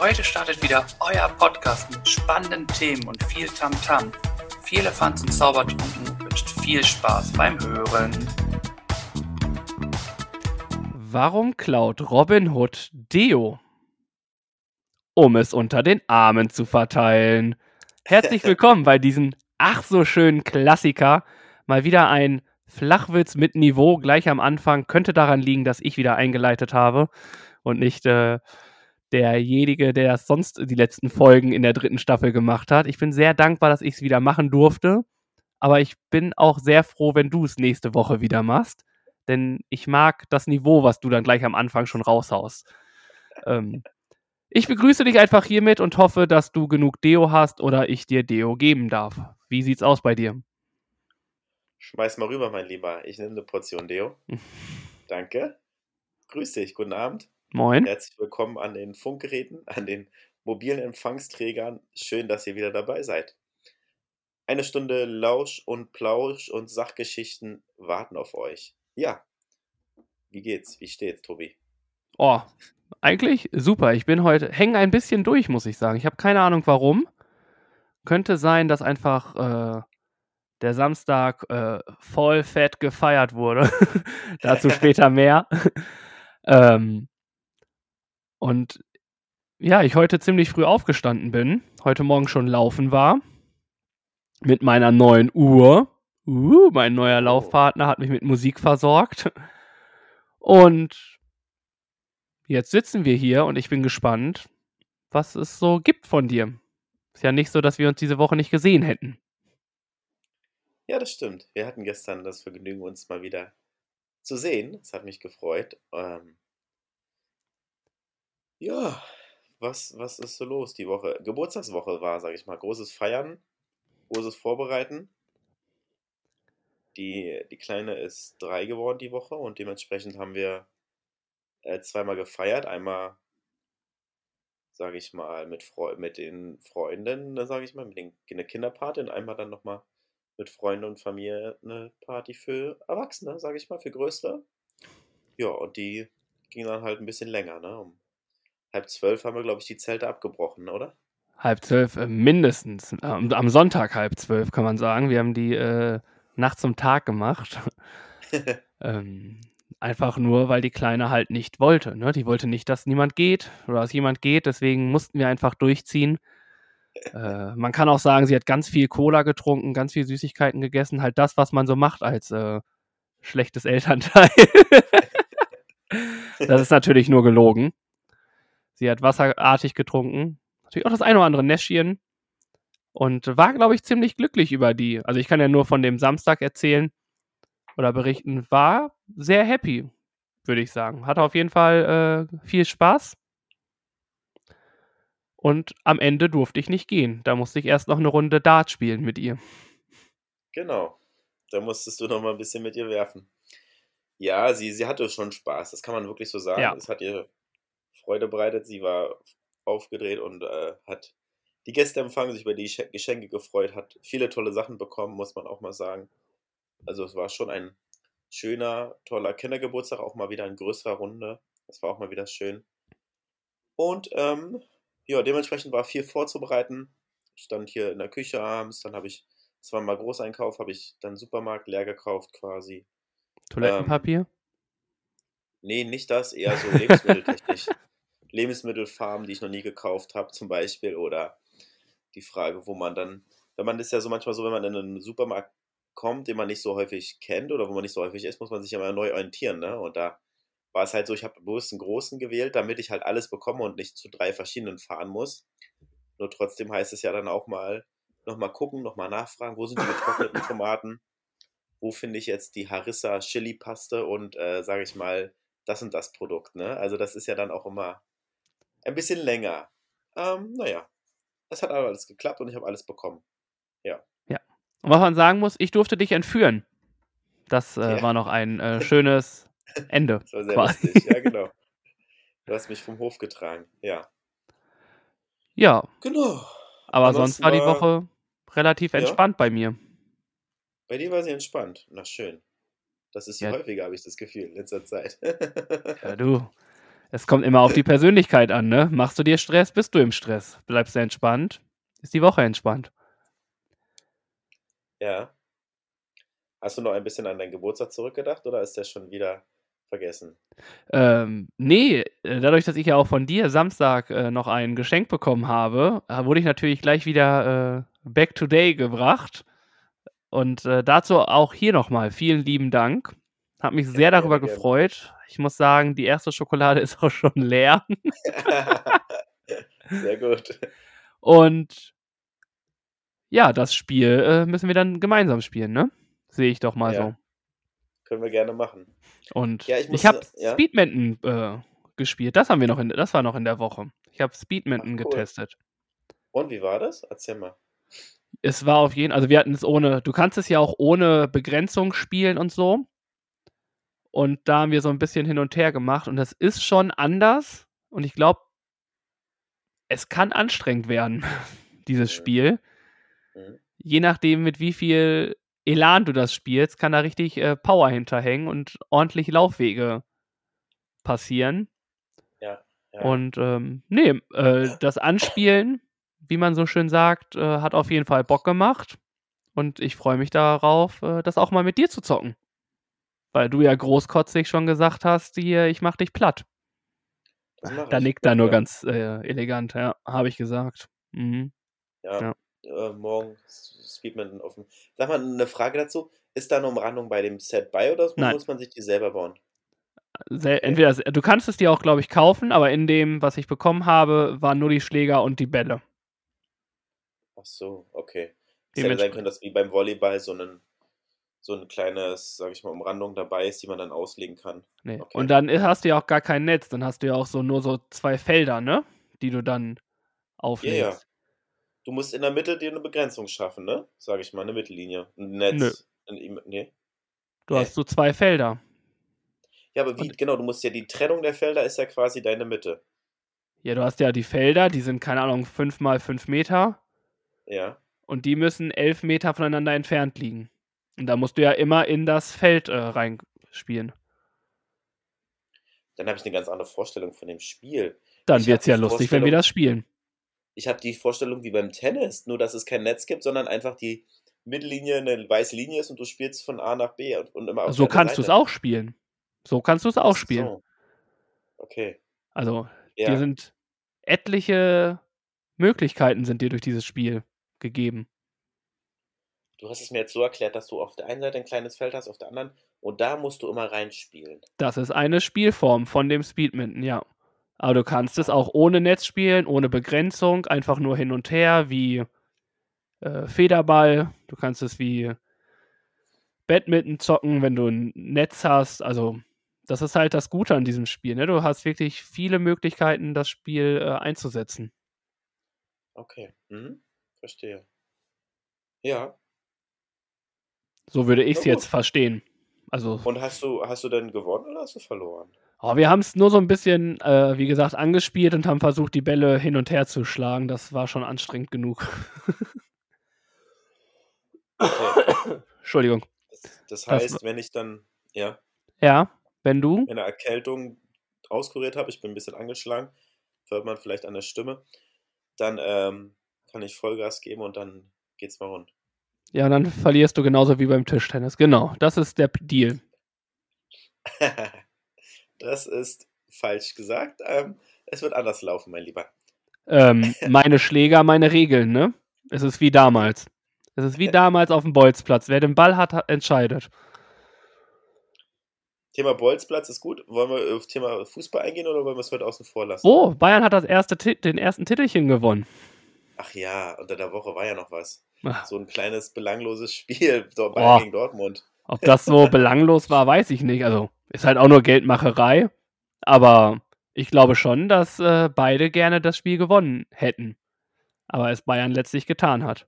Heute startet wieder euer Podcast mit spannenden Themen und viel Tamtam. -Tam. Viel Elefants und Zaubertrunken wünscht viel Spaß beim Hören. Warum klaut Robin Hood Deo? Um es unter den Armen zu verteilen. Herzlich willkommen bei diesem ach so schönen Klassiker. Mal wieder ein Flachwitz mit Niveau gleich am Anfang. Könnte daran liegen, dass ich wieder eingeleitet habe und nicht äh, derjenige, der sonst die letzten Folgen in der dritten Staffel gemacht hat. Ich bin sehr dankbar, dass ich es wieder machen durfte. Aber ich bin auch sehr froh, wenn du es nächste Woche wieder machst. Denn ich mag das Niveau, was du dann gleich am Anfang schon raushaust. Ähm, ich begrüße dich einfach hiermit und hoffe, dass du genug Deo hast oder ich dir Deo geben darf. Wie sieht's aus bei dir? Schmeiß mal rüber, mein Lieber. Ich nehme eine Portion Deo. Danke. Grüß dich. Guten Abend. Moin. Herzlich willkommen an den Funkgeräten, an den mobilen Empfangsträgern. Schön, dass ihr wieder dabei seid. Eine Stunde Lausch und Plausch und Sachgeschichten warten auf euch. Ja. Wie geht's? Wie steht's, Tobi? Oh, eigentlich super. Ich bin heute, hänge ein bisschen durch, muss ich sagen. Ich habe keine Ahnung warum. Könnte sein, dass einfach äh, der Samstag äh, voll fett gefeiert wurde. Dazu später mehr. ähm, und ja, ich heute ziemlich früh aufgestanden bin, heute Morgen schon laufen war, mit meiner neuen Uhr. Uh, mein neuer oh. Laufpartner hat mich mit Musik versorgt. Und Jetzt sitzen wir hier und ich bin gespannt, was es so gibt von dir. Ist ja nicht so, dass wir uns diese Woche nicht gesehen hätten. Ja, das stimmt. Wir hatten gestern das Vergnügen, uns mal wieder zu sehen. Es hat mich gefreut. Ähm ja, was, was ist so los die Woche? Geburtstagswoche war, sage ich mal, großes Feiern, großes Vorbereiten. Die, die Kleine ist drei geworden die Woche und dementsprechend haben wir äh, zweimal gefeiert. Einmal, sage ich mal, mit, Freu mit den Freunden, ne, sage ich mal, mit den, einer Kinderparty und einmal dann nochmal mit Freunden und Familie eine Party für Erwachsene, sage ich mal, für Größere. Ja, und die ging dann halt ein bisschen länger, ne? Um halb zwölf haben wir, glaube ich, die Zelte abgebrochen, oder? Halb zwölf äh, mindestens. Am, am, Sonntag halb zwölf, kann man sagen. Wir haben die äh, Nacht zum Tag gemacht. ähm, Einfach nur, weil die Kleine halt nicht wollte. Ne? Die wollte nicht, dass niemand geht oder dass jemand geht. Deswegen mussten wir einfach durchziehen. Äh, man kann auch sagen, sie hat ganz viel Cola getrunken, ganz viel Süßigkeiten gegessen. Halt das, was man so macht als äh, schlechtes Elternteil. das ist natürlich nur gelogen. Sie hat wasserartig getrunken. Natürlich auch das eine oder andere Näschchen. Und war, glaube ich, ziemlich glücklich über die. Also ich kann ja nur von dem Samstag erzählen oder berichten, war sehr happy, würde ich sagen. Hatte auf jeden Fall äh, viel Spaß. Und am Ende durfte ich nicht gehen. Da musste ich erst noch eine Runde Dart spielen mit ihr. Genau. Da musstest du noch mal ein bisschen mit ihr werfen. Ja, sie, sie hatte schon Spaß. Das kann man wirklich so sagen. Ja. Es hat ihr Freude bereitet. Sie war aufgedreht und äh, hat die Gäste empfangen, sich über die Geschenke gefreut, hat viele tolle Sachen bekommen, muss man auch mal sagen. Also es war schon ein schöner, toller Kindergeburtstag, auch mal wieder in größerer Runde. Das war auch mal wieder schön. Und ähm, ja, dementsprechend war viel vorzubereiten. Ich stand hier in der Küche abends, dann habe ich zweimal Großeinkauf, habe ich dann Supermarkt leer gekauft quasi. Toilettenpapier? Ähm, nee, nicht das, eher so lebensmitteltechnisch. Lebensmittelfarben, die ich noch nie gekauft habe, zum Beispiel. Oder die Frage, wo man dann, wenn man ist ja so manchmal so, wenn man in einen Supermarkt kommt, den man nicht so häufig kennt oder wo man nicht so häufig ist, muss man sich ja mal neu orientieren. Ne? Und da war es halt so, ich habe bewusst einen großen gewählt, damit ich halt alles bekomme und nicht zu drei verschiedenen fahren muss. Nur trotzdem heißt es ja dann auch mal, nochmal gucken, nochmal nachfragen, wo sind die getrockneten Tomaten? Wo finde ich jetzt die Harissa Chili Paste und äh, sage ich mal, das und das Produkt. Ne? Also das ist ja dann auch immer ein bisschen länger. Ähm, naja, es hat alles geklappt und ich habe alles bekommen. Ja. Und was man sagen muss, ich durfte dich entführen. Das äh, ja. war noch ein äh, schönes Ende. Das war sehr quasi. lustig, ja, genau. Du hast mich vom Hof getragen, ja. Ja. Genau. Aber sonst war die Woche relativ entspannt ja? bei mir. Bei dir war sie entspannt. Na schön. Das ist ja. häufiger, habe ich das Gefühl, in letzter Zeit. ja, du. Es kommt immer auf die Persönlichkeit an, ne? Machst du dir Stress, bist du im Stress. Bleibst du entspannt, ist die Woche entspannt. Ja. Hast du noch ein bisschen an deinen Geburtstag zurückgedacht oder ist der schon wieder vergessen? Ähm, nee, äh, dadurch, dass ich ja auch von dir Samstag äh, noch ein Geschenk bekommen habe, äh, wurde ich natürlich gleich wieder äh, back to day gebracht. Und äh, dazu auch hier nochmal vielen lieben Dank. Hab mich sehr darüber gefreut. Ich muss sagen, die erste Schokolade ist auch schon leer. Sehr gut. Und ja, das Spiel äh, müssen wir dann gemeinsam spielen, ne? Sehe ich doch mal Ja. so. Können wir gerne machen. Und Ja, ich ich, habe äh, ja. Speedminton äh, gespielt. Das haben wir noch in, das war noch in der Woche. Ich habe Speedminton cool. getestet. Und wie war das? Erzähl mal. Es war auf jeden, also wir hatten es ohne, du kannst es ja auch ohne Begrenzung spielen und so. Und da haben wir so ein bisschen hin und her gemacht und das ist schon anders. Und ich glaube, es kann anstrengend werden, dieses Mhm. Spiel. Mhm. Je nachdem, mit wie viel Elan du das spielst, kann da richtig äh, Power hinterhängen und ordentlich Laufwege passieren. Ja. ja. Und ähm, nee, äh, das Anspielen, wie man so schön sagt, äh, hat auf jeden Fall Bock gemacht. Und ich freue mich darauf, äh, das auch mal mit dir zu zocken. Weil du ja großkotzig schon gesagt hast, hier, ich mach dich platt. Da nickt er nur Ja. ganz äh, elegant, ja, habe ich gesagt. Mhm. Ja. Ja. Äh, morgen Speedman offen. Sag mal, eine Frage dazu. Ist da eine Umrandung bei dem Set bei oder Nein. muss man sich die selber bauen? Sel entweder, du kannst es dir auch, glaube ich, kaufen, aber in dem, was ich bekommen habe, waren nur die Schläger und die Bälle. Ach so, okay. Es hätte sein können, dass wie beim Volleyball so ein, so ein kleines, sag ich mal, Umrandung dabei ist, die man dann auslegen kann. Nee. Okay. Und dann hast du ja auch gar kein Netz, dann hast du ja auch so nur so zwei Felder, ne? Die du dann Ja, auflegst. ja. Du musst in der Mitte dir eine Begrenzung schaffen, ne? Sag ich mal, eine Mittellinie. Ein Netz. Ein, nee. Du hast so zwei Felder. Ja, aber wie, genau, du musst ja, die Trennung der Felder ist ja quasi deine Mitte. Ja, du hast ja die Felder, die sind, keine Ahnung, fünf mal fünf Meter Ja. und die müssen elf Meter voneinander entfernt liegen. Und da musst du ja immer in das Feld äh, reinspielen. Dann habe ich eine ganz andere Vorstellung von dem Spiel. Dann wird's hab ja lustig, wenn wir das spielen. Ich habe die Vorstellung wie beim Tennis, nur dass es kein Netz gibt, sondern einfach die Mittellinie eine weiße Linie ist und du spielst von A nach B und, und immer auf So kannst du es auch spielen. So kannst du es auch spielen. so. Okay. Also, Ja. dir sind etliche Möglichkeiten sind dir durch dieses Spiel gegeben. Du hast es mir jetzt so erklärt, dass du auf der einen Seite ein kleines Feld hast, auf der anderen und da musst du immer reinspielen. Das ist eine Spielform von dem Speedminton, ja. Aber du kannst es auch ohne Netz spielen, ohne Begrenzung, einfach nur hin und her, wie äh, Federball. Du kannst es wie Badminton zocken, wenn du ein Netz hast. Also, das ist halt das Gute an diesem Spiel. Ne? Du hast wirklich viele Möglichkeiten, das Spiel äh, einzusetzen. Okay. Mhm. Verstehe. Ja. So würde ich es jetzt verstehen. Also, Und hast du, hast du denn gewonnen oder hast du verloren? oh, wir haben es nur so ein bisschen, äh, wie gesagt, angespielt und haben versucht, die Bälle hin und her zu schlagen. Das war schon anstrengend genug. Okay. Entschuldigung. Das, das Das heißt, wenn ich dann, ja, Ja, wenn du. eine Erkältung auskuriert habe, ich bin ein bisschen angeschlagen, hört man vielleicht an der Stimme, dann ähm, kann ich Vollgas geben und dann geht's mal rund. Ja, dann verlierst du genauso wie beim Tischtennis. Genau, das ist der Deal. das ist falsch gesagt. Ähm, es wird anders laufen, mein Lieber. Ähm, meine Schläger, meine Regeln, ne? Es ist wie damals. Es ist wie damals auf dem Bolzplatz. Wer den Ball hat, entscheidet. Thema Bolzplatz ist gut. Wollen wir auf Thema Fußball eingehen oder wollen wir es heute außen vor lassen? Oh, Bayern hat das erste den ersten Titelchen gewonnen. Ach ja, unter der Woche war ja noch was. Ach, So ein kleines belangloses Spiel. Bayern gegen Dortmund. Ob das so belanglos war, weiß ich nicht. Also, ist halt auch nur Geldmacherei. Aber ich glaube schon, dass äh, beide gerne das Spiel gewonnen hätten. Aber es Bayern letztlich getan hat.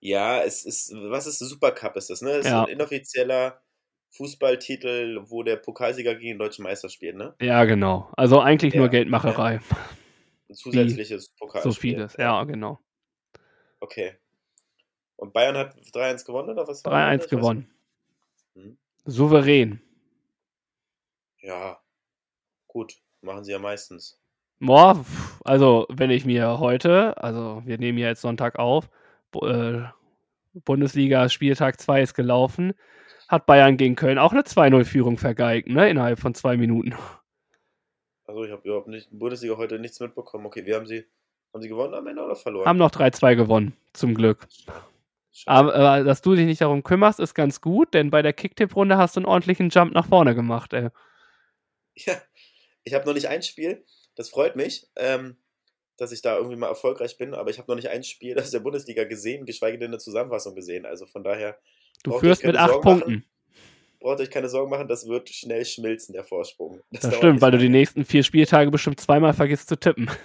Ja, es ist, was ist Supercup ist das, ne? Es Ja. ist ein inoffizieller Fußballtitel, wo der Pokalsieger gegen den deutschen Meister spielt, ne? Ja, genau. Also eigentlich nur Ja, Geldmacherei. Ein zusätzliches So Pokalspiel. vieles. Ja, genau. Okay. Und Bayern hat 3-1 gewonnen oder was? war 3-1 das? Ich weiß gewonnen. Hm. Souverän. Ja. Gut, machen sie ja meistens. Boah, also wenn ich mir heute, also wir nehmen ja jetzt Sonntag auf, äh, Bundesliga Spieltag 2 ist gelaufen, hat Bayern gegen Köln auch eine 2-0-Führung vergeigt, ne, innerhalb von zwei Minuten. Also ich habe überhaupt nicht Bundesliga heute nichts mitbekommen. Okay, wie haben sie haben sie gewonnen am Ende oder verloren? Haben noch 3-2 gewonnen, zum Glück. Schade. Aber äh, dass du dich nicht darum kümmerst, ist ganz gut, denn bei der Kicktipp-Runde hast du einen ordentlichen Jump nach vorne gemacht, ey. Ja, ich habe noch nicht ein Spiel. Das freut mich, ähm, dass ich da irgendwie mal erfolgreich bin, aber ich habe noch nicht ein Spiel aus der Bundesliga gesehen, geschweige denn eine Zusammenfassung gesehen. Also von daher Du führst mit acht Sorgen machen. Punkten. braucht euch keine Sorgen machen, das wird schnell schmilzen, der Vorsprung. Das dauert stimmt, weil du die nächsten vier Spieltage bestimmt zweimal vergisst zu tippen.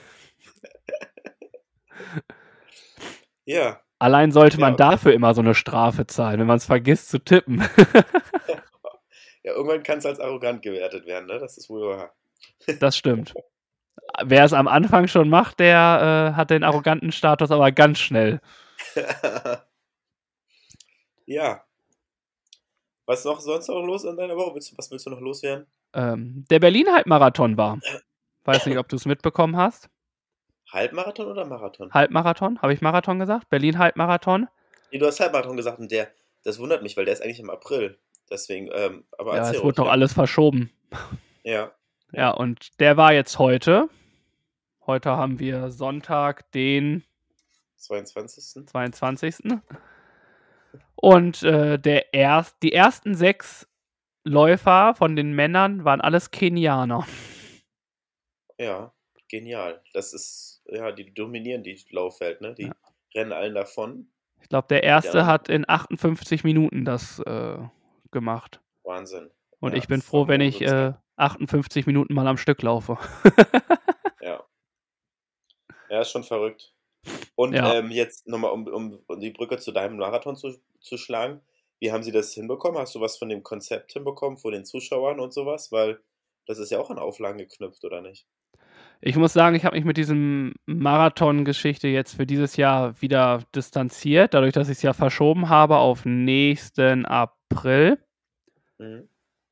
Ja, Allein sollte man Ja. dafür immer so eine Strafe zahlen, wenn man es vergisst zu tippen. ja, irgendwann kann es als arrogant gewertet werden, ne? Das ist wohl wahr. Das stimmt. Wer es am Anfang schon macht, der äh, hat den arroganten Status aber ganz schnell. ja. Was noch sonst noch los in deiner Woche? Willst du, was willst du noch loswerden? Ähm, der Berlin-Halbmarathon war. Weiß nicht, ob du es mitbekommen hast. Halbmarathon oder Marathon? Halbmarathon, habe ich Marathon gesagt? Berlin-Halbmarathon. Nee, du hast Halbmarathon gesagt und der, das wundert mich, weil der ist eigentlich im April. Deswegen, ähm, aber Ja, es wurde doch alles verschoben. Ja. Ja, und der war jetzt heute. Heute haben wir Sonntag, den 22. 22. Und äh, der erst, die ersten sechs Läufer von den Männern waren alles Kenianer. Ja, genial. Das ist, ja, die dominieren die Laufwelt, ne? Die Ja. rennen allen davon. Ich glaube, der erste Ja. hat in 58 Minuten das äh, gemacht. Wahnsinn. Und Ja, ich bin froh, wenn ich äh, 58 Minuten mal am Stück laufe. Ja. Ja, ist schon verrückt. Und ähm, jetzt nochmal, um, um, um die Brücke zu deinem Marathon zu, zu schlagen. Wie haben sie das hinbekommen? Hast du was von dem Konzept hinbekommen, von den Zuschauern und sowas? Weil das ist ja auch an Auflagen geknüpft, oder nicht? Ich muss sagen, ich habe mich mit diesem Marathon-Geschichte jetzt für dieses Jahr wieder distanziert, dadurch, dass ich es ja verschoben habe auf nächsten April. Mhm.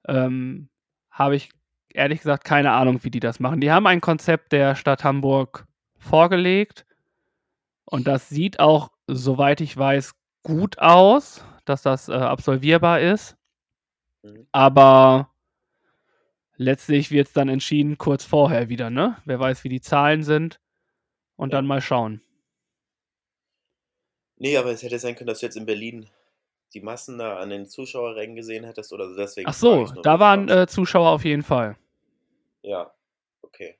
ähm, habe ich ehrlich gesagt keine Ahnung, wie die das machen. Die haben ein Konzept der Stadt Hamburg vorgelegt und das sieht auch, soweit ich weiß, gut aus, dass das äh, absolvierbar ist. Mhm. Aber letztlich wird es dann entschieden kurz vorher wieder, ne? Wer weiß, wie die Zahlen sind und Ja. dann mal schauen. Nee, aber es hätte sein können, dass du jetzt in Berlin die Massen da an den Zuschauerrängen gesehen hättest oder so. Deswegen Ach so, nur, da waren äh, Zuschauer auf jeden Fall. Ja, okay.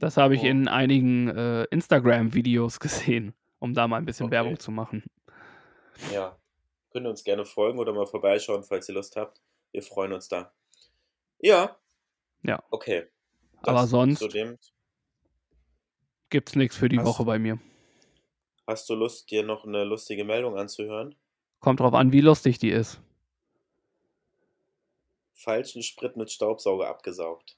Das habe ich Oh. in einigen äh, Instagram-Videos gesehen, um da mal ein bisschen Okay. Werbung zu machen. Ja. Könnt ihr uns gerne folgen oder mal vorbeischauen, falls ihr Lust habt. Wir freuen uns da. Ja. Ja. Okay. Aber sonst- Zu dem, Gibt's nichts für die Hast- Woche bei mir. hast du Lust, dir noch eine lustige Meldung anzuhören? Kommt drauf an, wie lustig die ist. Falschen Sprit mit Staubsauger abgesaugt.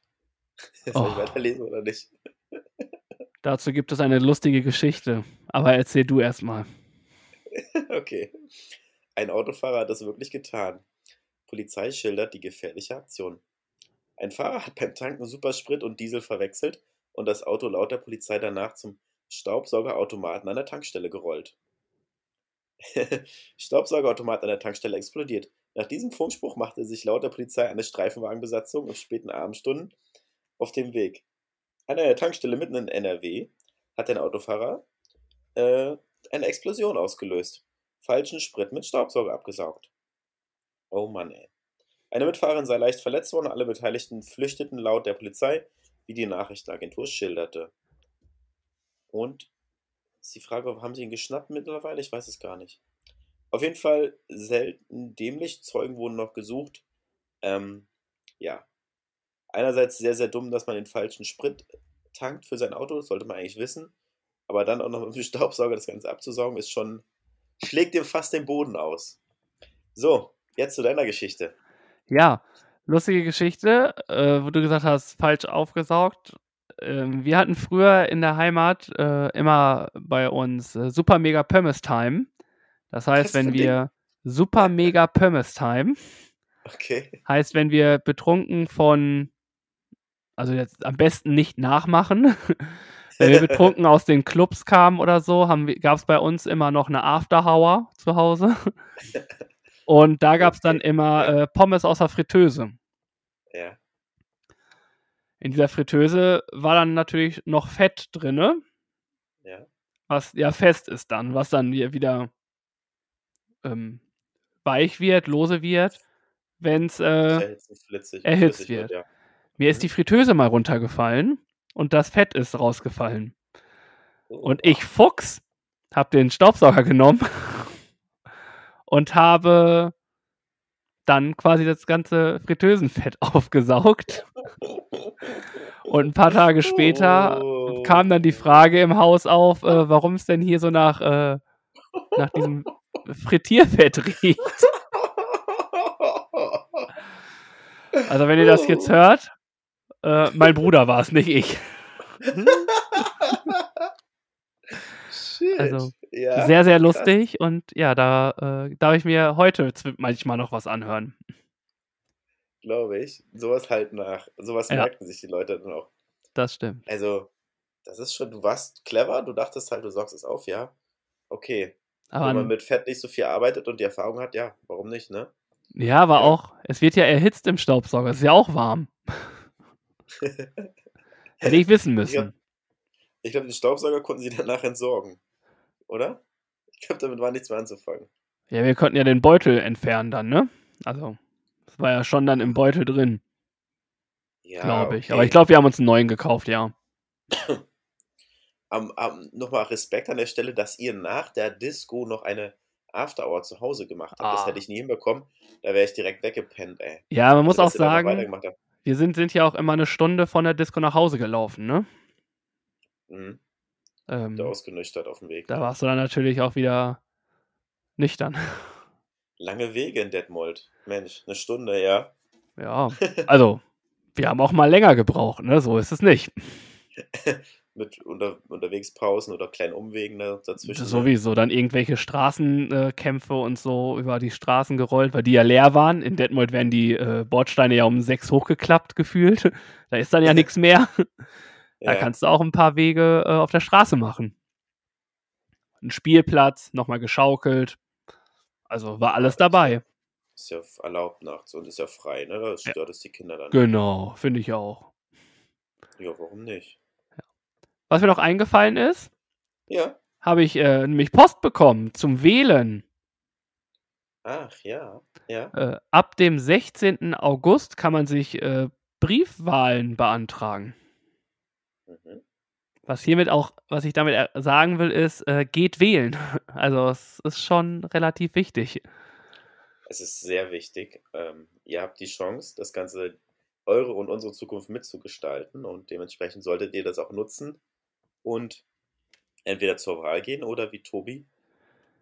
Soll ich Oh. weiterlesen oder nicht? Dazu gibt es eine lustige Geschichte. Aber erzähl du erst mal. Okay. Ein Autofahrer hat das wirklich getan. Polizei schildert die gefährliche Aktion. Ein Fahrer hat beim Tanken Supersprit und Diesel verwechselt und das Auto laut der Polizei danach zum Staubsaugerautomaten an der Tankstelle gerollt. Staubsaugerautomat an der Tankstelle explodiert. Nach diesem Funkspruch machte sich laut der Polizei eine Streifenwagenbesatzung im späten Abendstunden auf dem Weg. An einer Tankstelle mitten in NRW hat ein Autofahrer äh, eine Explosion ausgelöst. Falschen Sprit mit Staubsauger abgesaugt. Oh Mann, ey. Eine Mitfahrerin sei leicht verletzt worden, alle Beteiligten flüchteten laut der Polizei, wie die Nachrichtenagentur schilderte. Und ist die Frage, haben sie ihn geschnappt mittlerweile? Ich weiß es gar nicht. Auf jeden Fall selten dämlich. Zeugen wurden noch gesucht. Ähm, ja. Einerseits sehr, sehr dumm, dass man den falschen Sprit tankt für sein Auto, das sollte man eigentlich wissen. Aber dann auch noch mit dem Staubsauger das Ganze abzusaugen, ist schon, schlägt dem fast den Boden aus. So, jetzt zu deiner Geschichte. Ja, lustige Geschichte, äh, wo du gesagt hast, falsch aufgesaugt. Ähm, wir hatten früher in der Heimat äh, immer bei uns äh, Super Mega Pommes Time. Das heißt, wenn wir Super Mega Pommes Time Okay. heißt, wenn wir betrunken von also jetzt am besten nicht nachmachen. Wenn wir betrunken aus den Clubs kamen oder so, gab es bei uns immer noch eine Afterhour zu Hause. Und da gab es dann immer äh, Pommes aus der Fritteuse. Ja. In dieser Fritteuse war dann natürlich noch Fett drin. Ja. Was ja fest ist dann, was dann wieder ähm, weich wird, lose wird, wenn es äh, Erhitzt, flüssig wird. ja. Mir ist Mhm. die Fritteuse mal runtergefallen und das Fett ist rausgefallen. Oh, Und ich, Fuchs, habe den Staubsauger genommen und habe dann quasi das ganze Fritteusenfett aufgesaugt. Und ein paar Tage später Oh. kam dann die Frage im Haus auf, äh, warum es denn hier so nach, äh, nach diesem Frittierfett riecht. Also wenn ihr das jetzt hört, äh, mein Bruder war es, nicht ich. Shit. Also, ja, sehr, sehr krass. lustig und ja, da äh, darf ich mir heute manchmal noch was anhören. Glaube ich. Sowas halt nach. Sowas Ja. merken sich die Leute dann auch. Das stimmt. Also, das ist schon, du warst clever, du dachtest halt, du saugst es auf, ja. Okay. Aber Wenn man an- mit Fett nicht so viel arbeitet und die Erfahrung hat, ja, warum nicht, ne? ja, aber Ja. auch, es wird ja erhitzt im Staubsauger, es ist ja auch warm. Hätte ich wissen müssen. Ich glaube, den Staubsauger konnten sie danach entsorgen. Oder? Ich glaube, damit war nichts mehr anzufangen. Ja, wir konnten ja den Beutel entfernen dann, ne? Also, das war ja schon dann im Beutel drin, Ja, glaube ich. okay. Aber ich glaube, wir haben uns einen neuen gekauft, ja. Am, am, Nochmal Respekt an der Stelle, dass ihr nach der Disco noch eine After Hour zu Hause gemacht habt. Das Ah. hätte ich nie hinbekommen. Da wäre ich direkt weggepennt, ey. Ja, man muss auch sagen, wir sind, sind ja auch immer eine Stunde von der Disco nach Hause gelaufen, ne? Mhm. Ähm, Da ausgenüchtert auf dem Weg. da warst du dann natürlich auch wieder nüchtern. Lange Wege in Detmold. Mensch, eine Stunde, ja. Ja, also, wir haben auch mal länger gebraucht, ne? So ist es nicht. Mit unter, unterwegs Pausen oder kleinen Umwegen da, dazwischen. ne? Sowieso, dann irgendwelche Straßenkämpfe und so über die Straßen gerollt, weil die ja leer waren. In Detmold werden die äh, Bordsteine ja um sechs hochgeklappt gefühlt. Da ist dann ja nichts mehr. Da Ja. kannst du auch ein paar Wege äh, auf der Straße machen. Ein Spielplatz, nochmal geschaukelt. Also war alles dabei. Ist ja erlaubt nachts und ist ja frei, ne? Das Ja. stört es die Kinder dann. Genau, finde ich auch. Ja, warum nicht? Was mir noch eingefallen ist, Ja. habe ich äh, nämlich Post bekommen zum Wählen. Ach, ja. Ja. Äh, ab dem 16. August kann man sich äh, Briefwahlen beantragen. Mhm. Was hiermit auch, was ich damit er- sagen will, ist, äh, geht wählen. Also es ist schon relativ wichtig. Es ist sehr wichtig. Ähm, ihr habt die Chance, das Ganze, eure und unsere Zukunft mitzugestalten und dementsprechend solltet ihr das auch nutzen und entweder zur Wahl gehen oder wie Tobi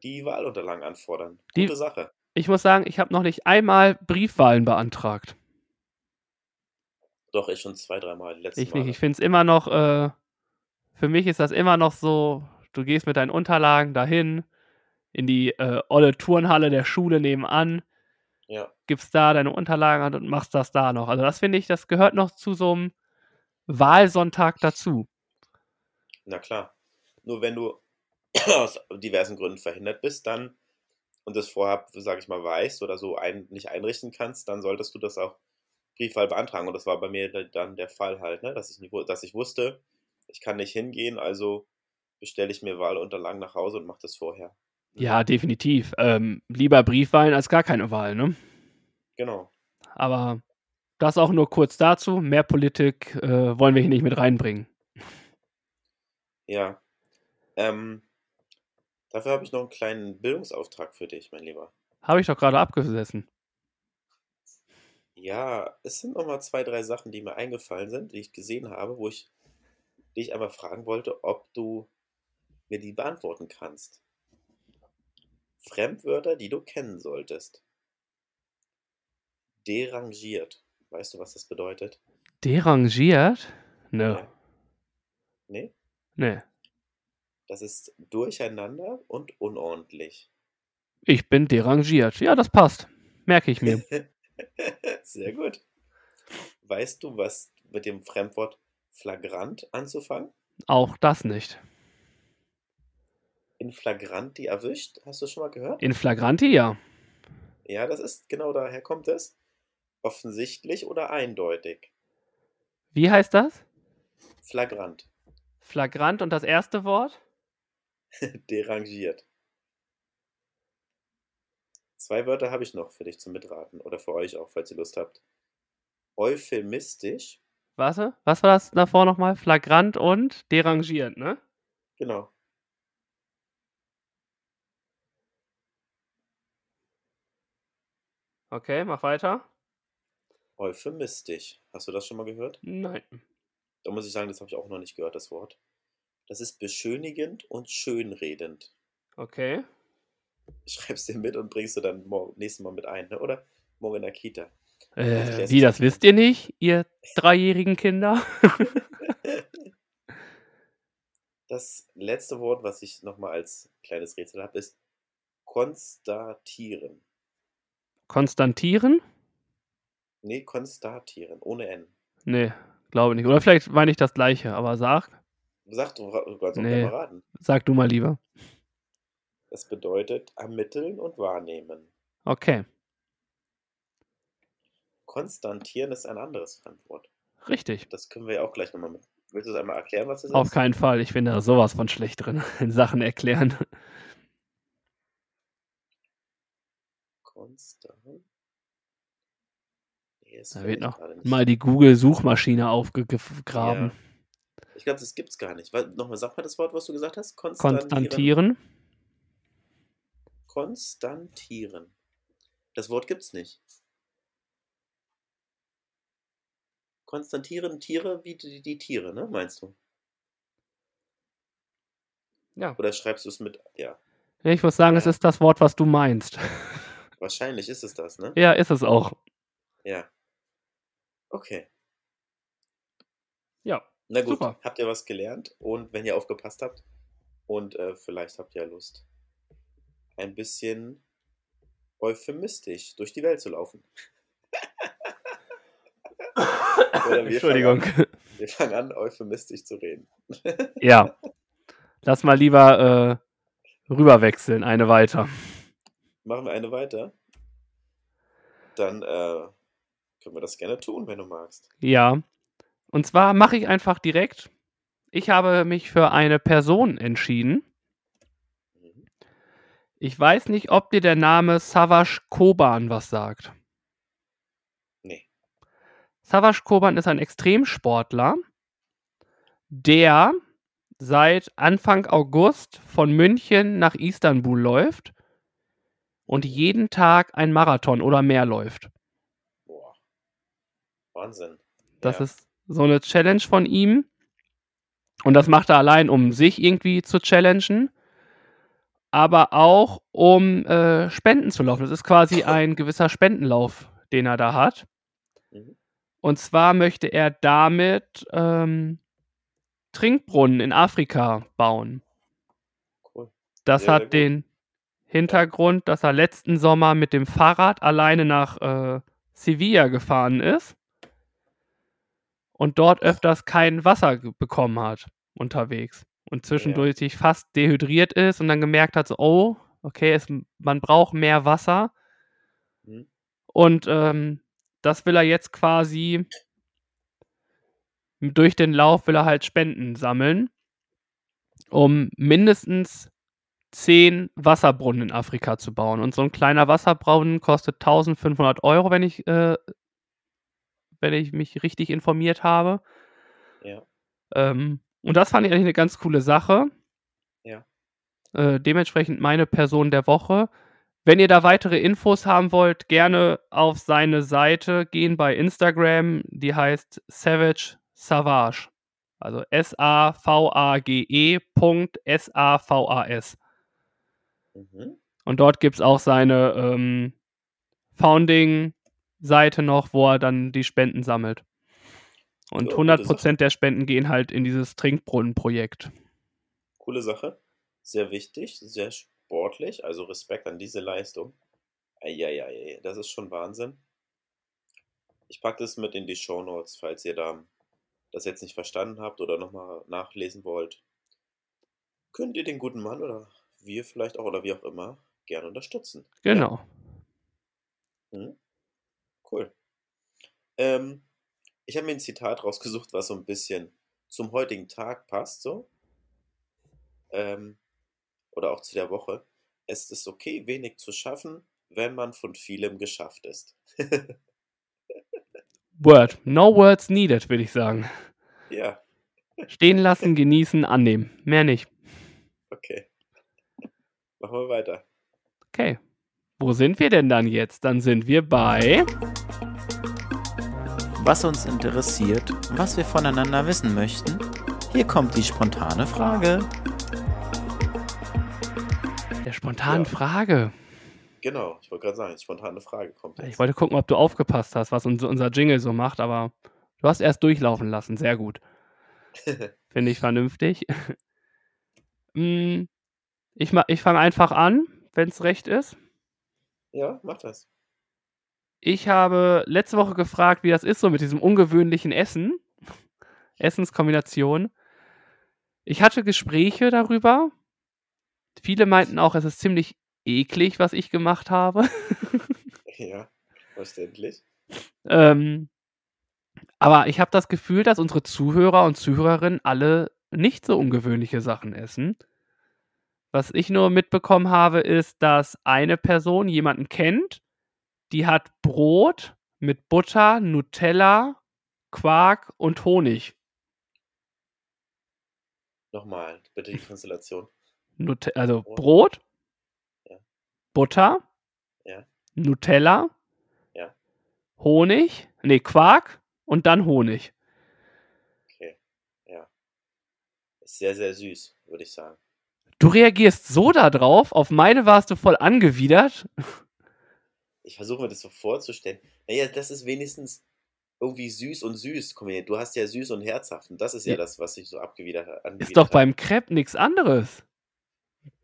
die Wahlunterlagen anfordern. Die- Gute Sache. Ich muss sagen, ich habe noch nicht einmal Briefwahlen beantragt. Doch, ich schon zwei, dreimal Ich nicht. Male. Ich finde es immer noch, äh, für mich ist das immer noch so, du gehst mit deinen Unterlagen dahin, in die äh, olle Turnhalle der Schule nebenan, Ja, gibst da deine Unterlagen an und machst das da noch. Also das finde ich, das gehört noch zu so einem Wahlsonntag dazu. na klar. Nur wenn du aus diversen Gründen verhindert bist, dann und das vorab, sage ich mal, weißt oder so ein, nicht einrichten kannst, dann solltest du das auch Briefwahl beantragen. Und das war bei mir da- dann der Fall halt, ne? dass, ich nicht, dass ich wusste, ich kann nicht hingehen, also bestelle ich mir Wahlunterlagen nach Hause und mache das vorher. Ja, definitiv. Ähm, lieber Briefwahlen als gar keine Wahl, ne? Genau. Aber das auch nur kurz dazu. Mehr Politik äh, wollen wir hier nicht mit reinbringen. Ja. Ähm, dafür habe ich noch einen kleinen Bildungsauftrag für dich, mein Lieber. Habe ich doch gerade abgesessen. Ja, es sind noch mal zwei, drei Sachen, die mir eingefallen sind, die ich gesehen habe, wo ich dich einmal fragen wollte, ob du mir die beantworten kannst. Fremdwörter, die du kennen solltest. Derangiert. Weißt du, was das bedeutet? Derangiert? Nö. Ja. Nee? Nee. Das ist durcheinander und unordentlich. Ich bin derangiert. Ja, das passt. Merke ich mir. Sehr gut. Weißt du, was, mit dem Fremdwort flagrant anzufangen? Auch das nicht. In flagranti erwischt? Hast du schon mal gehört? In flagranti, ja. Ja, das ist genau daher kommt es. Offensichtlich oder eindeutig. Wie heißt das? Flagrant. Flagrant und das erste Wort? Derangiert. Zwei Wörter habe ich noch für dich zum Mitraten oder für euch auch, falls ihr Lust habt. Euphemistisch. Warte, was war das davor nochmal? Flagrant und derangiert, ne? Genau. Okay, mach weiter. Euphemistisch. Hast du das schon mal gehört? Nein. Da muss ich sagen, das habe ich auch noch nicht gehört, das Wort. Das ist beschönigend und schönredend. Okay. Schreibst dir mit und bringst du dann morgen, nächstes Mal mit ein, ne? oder? Morgen in der Kita. Äh, wie, das wisst ihr nicht, ihr dreijährigen Kinder? das letzte Wort, was ich nochmal als kleines Rätsel habe, ist konstatieren. Konstantieren? Nee, konstatieren, ohne N. Nee, glaube nicht. Oder vielleicht meine ich das gleiche, aber sag. Sag du, du kannst auch Nee. raten. Sag du mal lieber. Das bedeutet ermitteln und wahrnehmen. Okay, Konstantieren ist ein anderes Fremdwort. richtig. Das können wir ja auch gleich nochmal mit. Willst du es einmal erklären, was es Auf ist? keinen Fall. Ich bin da sowas von schlecht drin in Sachen erklären. Konstant. Nee, das Da wird noch mal die Google-Suchmaschine aufgegraben. Ich glaube, das gibt's gar nicht. Nochmal, sag mal das Wort, was du gesagt hast. Konstantieren. Konstantieren? Konstantieren. Das Wort gibt's nicht. Konstantieren Tiere wie die, die Tiere, ne? Meinst du? Ja. Oder schreibst du es mit? Ja, Ich muss sagen, es Ja. ist das Wort, was du meinst. wahrscheinlich ist es das, ne? Ja, ist es auch. Ja. Okay. Ja. Na gut, Super. habt ihr was gelernt? Und wenn ihr aufgepasst habt und äh, vielleicht habt ihr ja Lust, ein bisschen euphemistisch durch die Welt zu laufen. Wir Entschuldigung. Fangen an, wir fangen an, euphemistisch zu reden. Ja. Lass mal lieber äh, rüberwechseln, eine weiter. Machen wir eine weiter. Dann äh, können wir das gerne tun, wenn du magst. Ja. Und zwar mache ich einfach direkt. Ich habe mich für eine Person entschieden. Ich weiß nicht, ob dir der Name Savage Koban was sagt. Nee. Savage Koban ist ein Extremsportler, der seit Anfang August von München nach Istanbul läuft und jeden Tag ein Marathon oder mehr läuft. Boah. Wahnsinn. Das ja. ist so eine Challenge von ihm. Und das macht er allein, um sich irgendwie zu challengen, aber auch um äh, Spenden zu laufen. Das ist quasi ein gewisser Spendenlauf, den er da hat. Mhm. Und zwar möchte er damit ähm, Trinkbrunnen in Afrika bauen. Cool. Das sehr hat den Hintergrund, dass er letzten Sommer mit dem Fahrrad alleine nach äh, Sevilla gefahren ist und dort öfters kein Wasser bekommen hat unterwegs und zwischendurch sich fast dehydriert ist und dann gemerkt hat, so, oh, okay, es, man braucht mehr Wasser Mhm. und ähm, das will er jetzt quasi durch den Lauf will er halt Spenden sammeln, um mindestens zehn Wasserbrunnen in Afrika zu bauen. Und so ein kleiner Wasserbrunnen kostet 1500 Euro, wenn ich, äh, wenn ich mich richtig informiert habe. Ja. Ähm, und das fand ich eigentlich eine ganz coole Sache. Ja. Äh, dementsprechend meine Person der Woche. Wenn ihr da weitere Infos haben wollt, gerne auf seine Seite gehen bei Instagram. Die heißt Savage Savage. Also S-A-V-A-G-E S-A-V-A-S. Mhm. Und dort gibt es auch seine ähm, Founding-Seite noch, wo er dann die Spenden sammelt. Und Ja, gute 100% der Spenden gehen halt in dieses Trinkbrunnenprojekt. Coole Sache. Sehr wichtig, sehr sportlich. Also Respekt an diese Leistung. Eieiei, das ist schon Wahnsinn. Ich packe das mit in die Shownotes, falls ihr da das jetzt nicht verstanden habt oder nochmal nachlesen wollt, könnt ihr den guten Mann oder wir vielleicht auch oder wie auch immer gerne unterstützen. Genau. Ja. Hm? Cool. Ähm, ich habe mir ein Zitat rausgesucht, was so ein bisschen zum heutigen Tag passt, so. Ähm, oder auch zu der Woche. Es ist okay, wenig zu schaffen, wenn man von vielem geschafft ist. Word. No words needed, würde ich sagen. Ja. Stehen lassen, genießen, annehmen. Mehr nicht. Okay. Machen wir weiter. Okay. Wo sind wir denn dann jetzt? Dann sind wir bei. Was uns interessiert, was wir voneinander wissen möchten. Hier kommt die spontane Frage. Der spontanen Ja. Frage. Genau, ich wollte gerade sagen, spontane Frage kommt Ich jetzt. wollte gucken, ob du aufgepasst hast, was uns, unser Jingle so macht, aber du hast erst durchlaufen lassen. Sehr gut. Finde ich vernünftig. Mm, ich ich fange einfach an, wenn es recht ist. ja, mach das. Ich habe letzte Woche gefragt, wie das ist so mit diesem ungewöhnlichen Essen. Essenskombination. Ich hatte Gespräche darüber. Viele meinten auch, es ist ziemlich eklig, was ich gemacht habe. Ja, verständlich. Ähm, aber ich habe das Gefühl, dass unsere Zuhörer und Zuhörerinnen alle nicht so ungewöhnliche Sachen essen. Was ich nur mitbekommen habe, ist, dass eine Person jemanden kennt, die hat Brot mit Butter, Nutella, Quark und Honig. Nochmal, bitte die Konstellation. Nut also Brot. Ja. Butter, Ja. Nutella, Ja. Honig, nee, Quark und dann Honig. Okay, ja. Ist sehr, sehr süß, würde ich sagen. Du reagierst so darauf, auf meine warst du voll angewidert. Ich versuche mir das so vorzustellen. Naja, das ist wenigstens irgendwie süß und süß kombiniert. Du hast ja süß und herzhaft. Und das ist ja, Ja. das, was ich so abgewidert angewidert Ist doch habe. beim Crepe nichts anderes.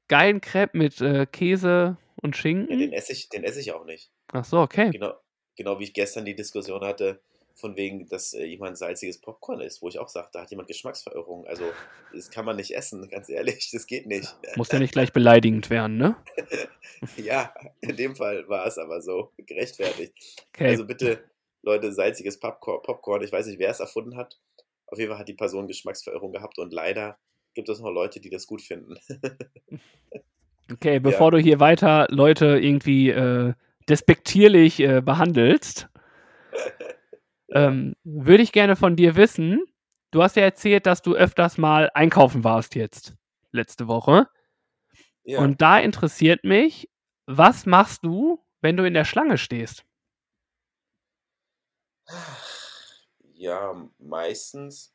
Geilen Crepe mit äh, Käse und Ja, den Schinken. esse ich, den esse ich auch nicht. Ach so, okay. Genau, genau wie ich gestern die Diskussion hatte, von wegen, dass äh, jemand salziges Popcorn isst, wo ich auch sagte, da hat jemand Geschmacksverirrung. Also, das kann man nicht essen, ganz ehrlich, das geht nicht. Muss ja nicht gleich beleidigend werden, ne? Ja, in dem Fall war es aber so gerechtfertigt. Okay. Also bitte, Leute, salziges Popcorn, Popcorn, ich weiß nicht, wer es erfunden hat. Auf jeden Fall hat die Person Geschmacksverirrung gehabt und leider gibt es noch Leute, die das gut finden. Okay, bevor du hier weiter Leute irgendwie äh, despektierlich äh, behandelst, ähm, würde ich gerne von dir wissen, du hast ja erzählt, dass du öfters mal einkaufen warst jetzt, letzte Woche. Ja, Und da interessiert mich, was machst du, wenn du in der Schlange stehst? ja, meistens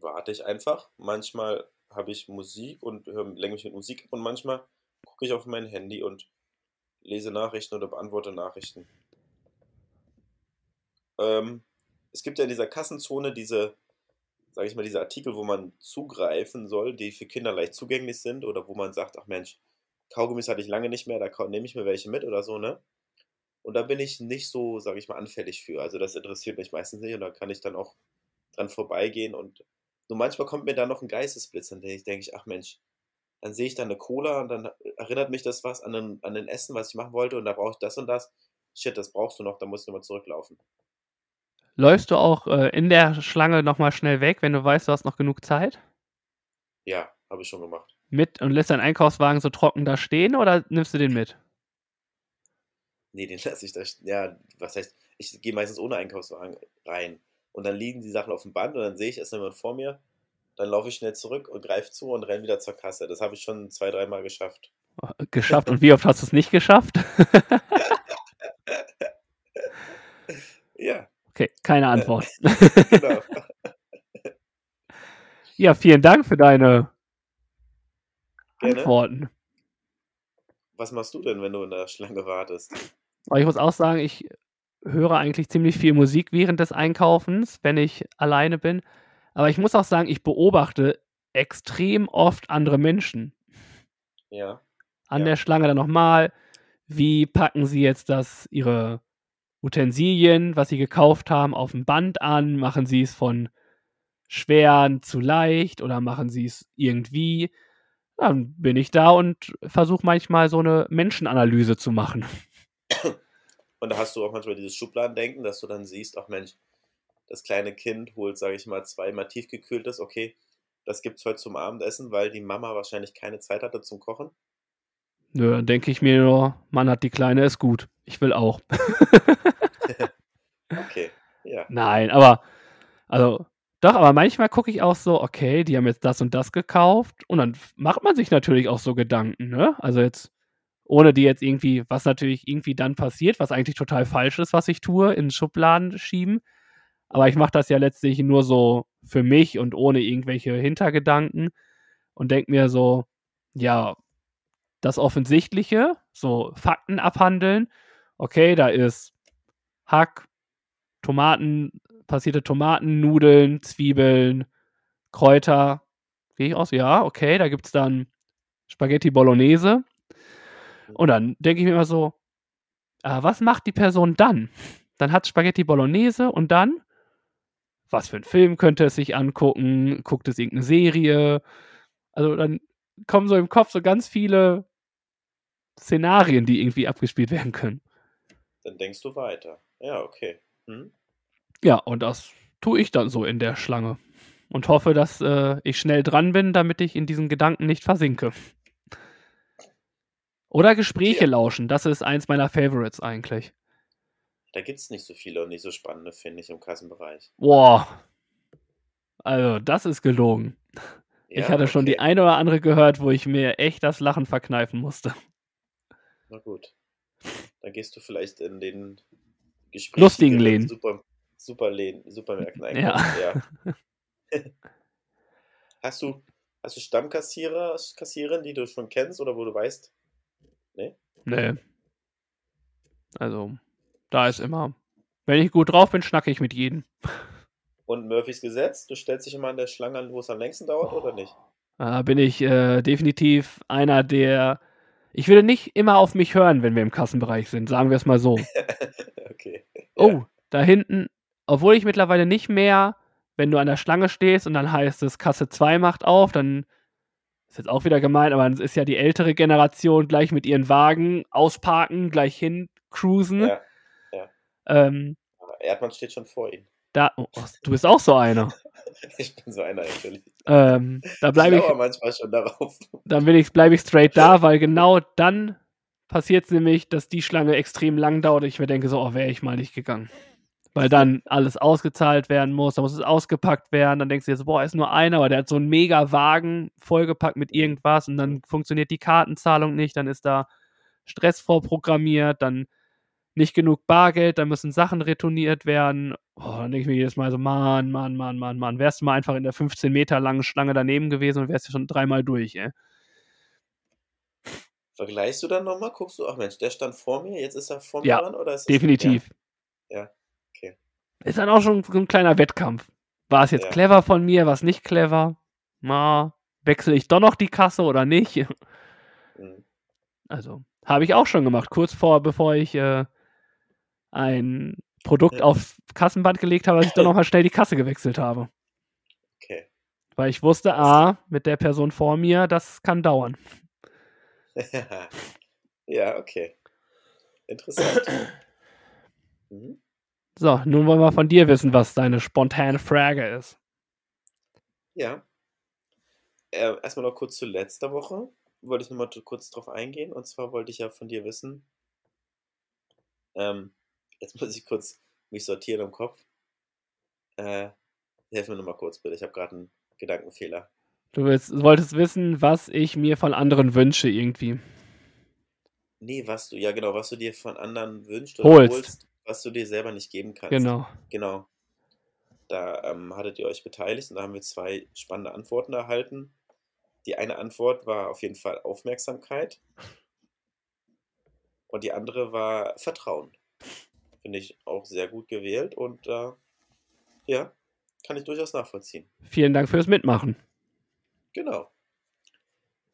warte ich einfach. Manchmal habe ich Musik und höre lenke mich mit Musik ab und manchmal gucke ich auf mein Handy und lese Nachrichten oder beantworte Nachrichten. Ähm, es gibt ja in dieser Kassenzone diese, sage ich mal, diese Artikel, wo man zugreifen soll, die für Kinder leicht zugänglich sind oder wo man sagt, ach Mensch, Kaugummis hatte ich lange nicht mehr, da nehme ich mir welche mit oder so, ne? Und da bin ich nicht so, sage ich mal, anfällig für. Also das interessiert mich meistens nicht und da kann ich dann auch dran vorbeigehen und nur manchmal kommt mir da noch ein Geistesblitz, dann denke ich, denke ach Mensch, dann sehe ich da eine Cola und dann erinnert mich das was an den, an den Essen, was ich machen wollte und da brauche ich das und das. Shit, das brauchst du noch, da musst du mal zurücklaufen. Läufst du auch äh, in der Schlange nochmal schnell weg, wenn du weißt, du hast noch genug Zeit? Ja, habe ich schon gemacht. Mit und lässt deinen Einkaufswagen so trocken da stehen oder nimmst du den mit? Nee, den lasse ich da. Ja, was heißt, ich gehe meistens ohne Einkaufswagen rein. Und dann liegen die Sachen auf dem Band und dann sehe ich, es ist jemand vor mir. Dann laufe ich schnell zurück und greife zu und renne wieder zur Kasse. Das habe ich schon zwei, dreimal geschafft. Äh, Geschafft. Und wie oft hast du es nicht geschafft? Ja, Okay, keine Antwort. genau. ja, vielen Dank für deine Gerne. Antworten. Was machst du denn, wenn du in der Schlange wartest? Aber ich muss auch sagen, ich höre eigentlich ziemlich viel Musik während des Einkaufens, wenn ich alleine bin. Aber ich muss auch sagen, ich beobachte extrem oft andere Menschen Ja, an Ja. der Schlange dann nochmal. Wie packen sie jetzt das, ihre Utensilien, was sie gekauft haben, auf dem Band an? Machen sie es von schwer, zu leicht oder machen sie es irgendwie? Dann bin ich da und versuche manchmal so eine Menschenanalyse zu machen. Und da hast du auch manchmal dieses Schubladendenken, dass du dann siehst, ach Mensch, das kleine Kind holt, sage ich mal, zweimal tiefgekühltes, okay, das gibt es heute zum Abendessen, weil die Mama wahrscheinlich keine Zeit hatte zum Kochen. Nö, dann denke ich mir nur, Mann hat die Kleine, ist gut. Ich will auch. okay, ja. Nein, aber, also, doch, aber manchmal gucke ich auch so, okay, die haben jetzt das und das gekauft und dann macht man sich natürlich auch so Gedanken, ne? Also jetzt, ohne die jetzt irgendwie, was natürlich irgendwie dann passiert, was eigentlich total falsch ist, was ich tue, in Schubladen schieben. Aber ich mache das ja letztlich nur so für mich und ohne irgendwelche Hintergedanken und denke mir so, ja, das Offensichtliche, so Fakten abhandeln. Okay, da ist Hack, Tomaten, passierte Tomaten, Nudeln, Zwiebeln, Kräuter. Gehe ich aus? Ja, okay, da gibt es dann Spaghetti Bolognese. Und dann denke ich mir immer so, äh, was macht die Person dann? Dann hat Spaghetti Bolognese und dann, was für ein Film könnte es sich angucken? Guckt es irgendeine Serie? Also dann kommen so im Kopf so ganz viele Szenarien, die irgendwie abgespielt werden können. Dann denkst du weiter. Ja, okay. Hm? Ja, und das tue ich dann so in der Schlange. Und hoffe, dass äh, ich schnell dran bin, damit ich in diesen Gedanken nicht versinke. Oder Gespräche ja. lauschen, das ist eins meiner Favorites eigentlich. Da gibt es nicht so viele und nicht so spannende, finde ich, im Kassenbereich. Boah. Also, das ist gelogen. Ja, ich hatte okay. schon die eine oder andere gehört, wo ich mir echt das Lachen verkneifen musste. Na gut. Dann gehst du vielleicht in den Gesprächen. Lustigen Läden. Super, super Läden, Supermärkten einkaufen. Ja. ja. hast, du, hast du Stammkassierer, Kassiererin, die du schon kennst oder wo du weißt? Nee? Nee. Also, da ist immer. Wenn ich gut drauf bin, schnacke ich mit jedem. Und Murphys Gesetz, du stellst dich immer an der Schlange an, wo es am längsten dauert, oh. oder nicht? Da bin ich äh, definitiv einer der ich würde nicht immer auf mich hören, wenn wir im Kassenbereich sind, sagen wir es mal so. Oh, ja. da hinten, obwohl ich mittlerweile nicht mehr, wenn du an der Schlange stehst und dann heißt es, Kasse 2 macht auf, dann ist jetzt auch wieder gemeint, aber dann ist ja die ältere Generation gleich mit ihren Wagen ausparken, gleich hin cruisen. Ja. ja. Ähm, aber Erdmann steht schon vor ihm. Da, oh, du bist auch so einer. ich bin so einer natürlich. Ähm, da bleibe ich, ich manchmal schon darauf. Dann bleibe ich straight da, weil genau dann passiert es nämlich, dass die Schlange extrem lang dauert. Ich mir denke so, oh, wäre ich mal nicht gegangen. Weil dann alles ausgezahlt werden muss, dann muss es ausgepackt werden. Dann denkst du jetzt, boah, ist nur einer, aber der hat so einen mega Wagen vollgepackt mit irgendwas und dann funktioniert die Kartenzahlung nicht. Dann ist da Stress vorprogrammiert, dann nicht genug Bargeld, dann müssen Sachen retourniert werden. Oh, dann denke ich mir jedes Mal so, Mann, Mann, Mann, Mann, Mann, wärst du mal einfach in der 15 Meter langen Schlange daneben gewesen und wärst du schon dreimal durch, ey. Vergleichst du dann nochmal? Guckst du, ach Mensch, der stand vor mir, jetzt ist er vor mir ja, dran? Oder ist definitiv. Ja. ja, okay. Ist dann auch schon so ein kleiner Wettkampf. War es jetzt ja. clever von mir, war es nicht clever? Na, wechsle ich doch noch die Kasse oder nicht? Mhm. Also, habe ich auch schon gemacht, kurz vor, bevor ich äh, ein Produkt auf Kassenband gelegt habe, dass ich dann nochmal schnell die Kasse gewechselt habe. Okay. Weil ich wusste, ah, mit der Person vor mir, das kann dauern. ja, okay. Interessant. mhm. So, nun wollen wir von dir wissen, was deine spontane Frage ist. Ja. Äh, erstmal noch kurz zu letzter Woche. Wollte ich nochmal kurz drauf eingehen. Und zwar wollte ich ja von dir wissen, ähm, Jetzt muss ich kurz mich sortieren im Kopf. Äh, helf mir nochmal kurz, bitte. Ich habe gerade einen Gedankenfehler. Du willst, wolltest wissen, was ich mir von anderen wünsche, irgendwie. Nee, was du, ja genau, was du dir von anderen wünschst oder holst, holst was du dir selber nicht geben kannst. Genau. Genau. Da ähm, hattet ihr euch beteiligt und da haben wir zwei spannende Antworten erhalten. Die eine Antwort war auf jeden Fall Aufmerksamkeit und die andere war Vertrauen. Finde ich auch sehr gut gewählt und äh, ja, kann ich durchaus nachvollziehen. Vielen Dank fürs Mitmachen. Genau.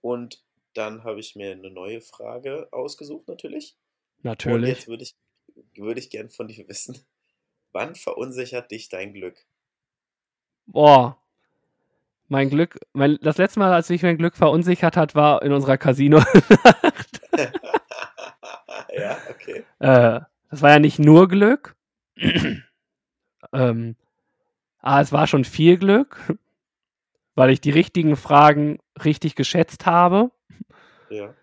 Und dann habe ich mir eine neue Frage ausgesucht, natürlich. Natürlich. Und jetzt würde ich, würde ich gern von dir wissen, wann verunsichert dich dein Glück? Boah, Mein Glück, mein, das letzte Mal, als mich mein Glück verunsichert hat, war in unserer Casino. ja, okay. Äh, das war ja nicht nur Glück. ähm, aber es war schon viel Glück, weil ich die richtigen Fragen richtig geschätzt habe. Ja.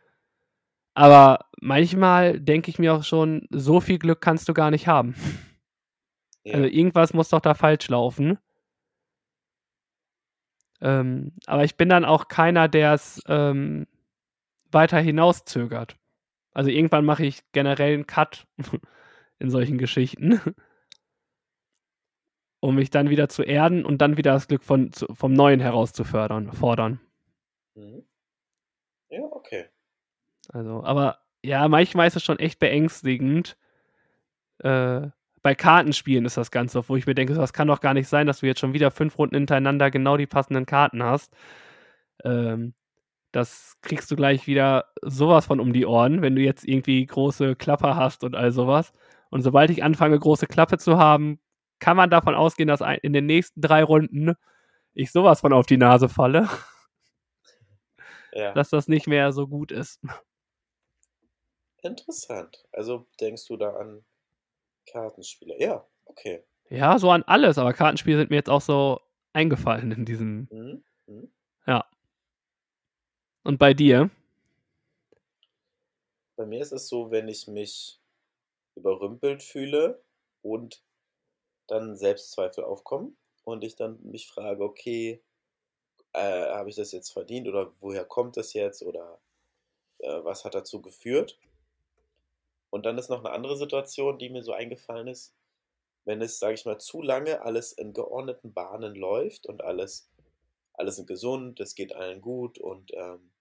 Aber manchmal denke ich mir auch schon, so viel Glück kannst du gar nicht haben. ja. Also irgendwas muss doch da falsch laufen. Ähm, aber ich bin dann auch keiner, der es ähm, weiter hinauszögert. Also irgendwann mache ich generell einen Cut in solchen Geschichten, um mich dann wieder zu erden und dann wieder das Glück von, zu, vom Neuen herauszufördern, fordern. Mhm. Ja, okay. Also, aber ja, manchmal ist es schon echt beängstigend. Äh, bei Kartenspielen ist das Ganze, wo ich mir denke, das kann doch gar nicht sein, dass du jetzt schon wieder fünf Runden hintereinander genau die passenden Karten hast. Ähm, das kriegst du gleich wieder sowas von um die Ohren, wenn du jetzt irgendwie große Klappe hast und all sowas. Und sobald ich anfange, große Klappe zu haben, kann man davon ausgehen, dass in den nächsten drei Runden ich sowas von auf die Nase falle, Ja. dass das nicht mehr so gut ist. Interessant. Also denkst du da an Kartenspiele? Ja, okay. Ja, so an alles, aber Kartenspiele sind mir jetzt auch so eingefallen in diesem. Mhm. Mhm. Ja. Und bei dir? Bei mir ist es so, wenn ich mich überrümpelt fühle und dann Selbstzweifel aufkommen und ich dann mich frage, okay, äh, habe ich das jetzt verdient oder woher kommt das jetzt oder äh, was hat dazu geführt? Und dann ist noch eine andere Situation, die mir so eingefallen ist, wenn es, sage ich mal, zu lange alles in geordneten Bahnen läuft und alles, alles ist gesund, es geht allen gut und ähm,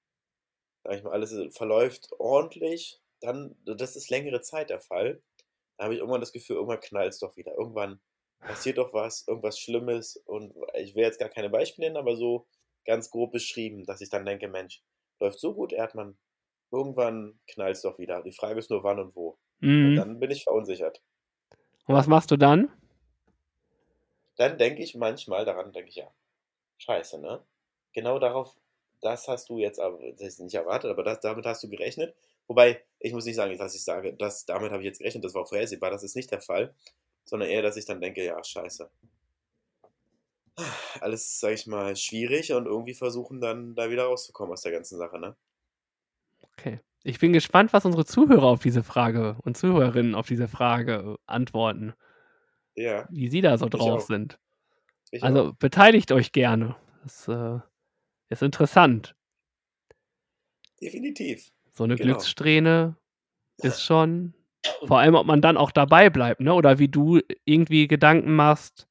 sag ich mal, alles verläuft ordentlich, dann, das ist längere Zeit der Fall. Da habe ich irgendwann das Gefühl, irgendwann knallt es doch wieder. Irgendwann passiert doch was, irgendwas Schlimmes. Und ich will jetzt gar keine Beispiele nennen, aber so ganz grob beschrieben, dass ich dann denke, Mensch, läuft so gut, Erdmann. Irgendwann knallt es doch wieder. Die Frage ist nur, wann und wo. Und Mhm. dann bin ich verunsichert. Und was machst du dann? Dann denke ich manchmal, daran denke ich, ja, scheiße, ne? Genau darauf, das hast du jetzt aber das nicht erwartet, aber das, damit hast du gerechnet. Wobei, ich muss nicht sagen, dass ich sage, das, damit habe ich jetzt gerechnet, das war vorhersehbar, das ist nicht der Fall, sondern eher, dass ich dann denke, ja, scheiße. Alles, sag ich mal, schwierig und irgendwie versuchen dann da wieder rauszukommen aus der ganzen Sache, ne? Okay. Ich bin gespannt, was unsere Zuhörer auf diese Frage und Zuhörerinnen auf diese Frage äh, antworten, Ja, wie sie da so drauf sind. ich Also auch. beteiligt euch gerne. Das äh, ist interessant. Definitiv. So eine Genau. Glückssträhne ist schon. Vor allem, ob man dann auch dabei bleibt, ne? Oder wie du irgendwie Gedanken machst.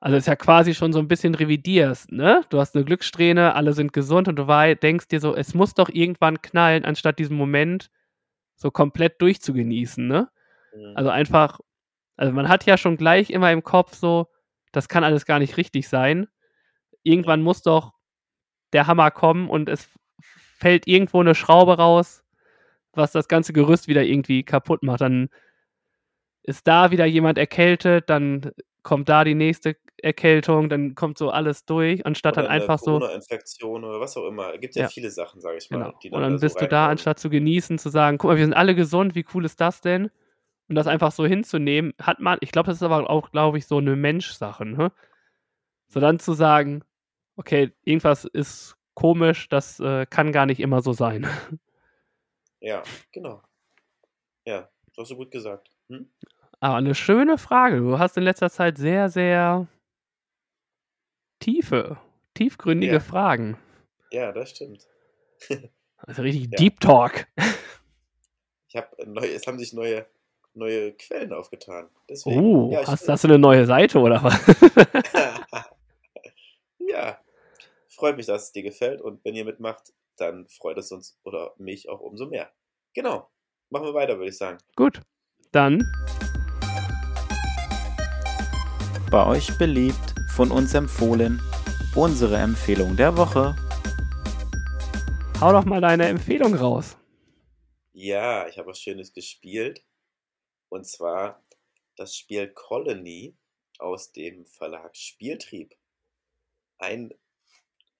Also ist ja quasi schon so ein bisschen revidierst, ne? Du hast eine Glückssträhne, alle sind gesund und du denkst dir so, es muss doch irgendwann knallen, anstatt diesen Moment so komplett durchzugenießen, ne? Mhm. Also einfach, also man hat ja schon gleich immer im Kopf so, das kann alles gar nicht richtig sein. Irgendwann muss doch der Hammer kommen und es fällt irgendwo eine Schraube raus, was das ganze Gerüst wieder irgendwie kaputt macht. Dann ist da wieder jemand erkältet, dann kommt da die nächste Erkältung, dann kommt so alles durch, anstatt Oder dann einfach so. Corona-Infektion oder was auch immer. Es gibt ja, Ja. viele Sachen, sage ich mal, Genau. Und dann da so bist du da, anstatt zu genießen, zu sagen, guck mal, wir sind alle gesund, wie cool ist das denn? Und das einfach so hinzunehmen, hat man, ich glaube, das ist aber auch, glaube ich, so eine Menschsache, ne? So dann zu sagen, okay, irgendwas ist komisch, das äh, kann gar nicht immer so sein. Ja, genau. Ja, das hast du gut gesagt. Hm? Aber eine schöne Frage. Du hast in letzter Zeit sehr, sehr tiefe, tiefgründige Ja. Fragen. Ja, das stimmt. Also richtig Ja. Deep Talk. Ich habe neue, es haben sich neue, neue Quellen aufgetan. Deswegen. Oh, ja, ich, hast, hast du eine neue Seite oder was? ja, freut mich, dass es dir gefällt und wenn ihr mitmacht, dann freut es uns oder mich auch umso mehr. Genau. Machen wir weiter, würde ich sagen. Gut, dann Bei euch beliebt, von uns empfohlen, unsere Empfehlung der Woche. hau doch mal deine Empfehlung raus. Ja, ich habe was Schönes gespielt. Und zwar das Spiel Colony aus dem Verlag Spieltrieb. ein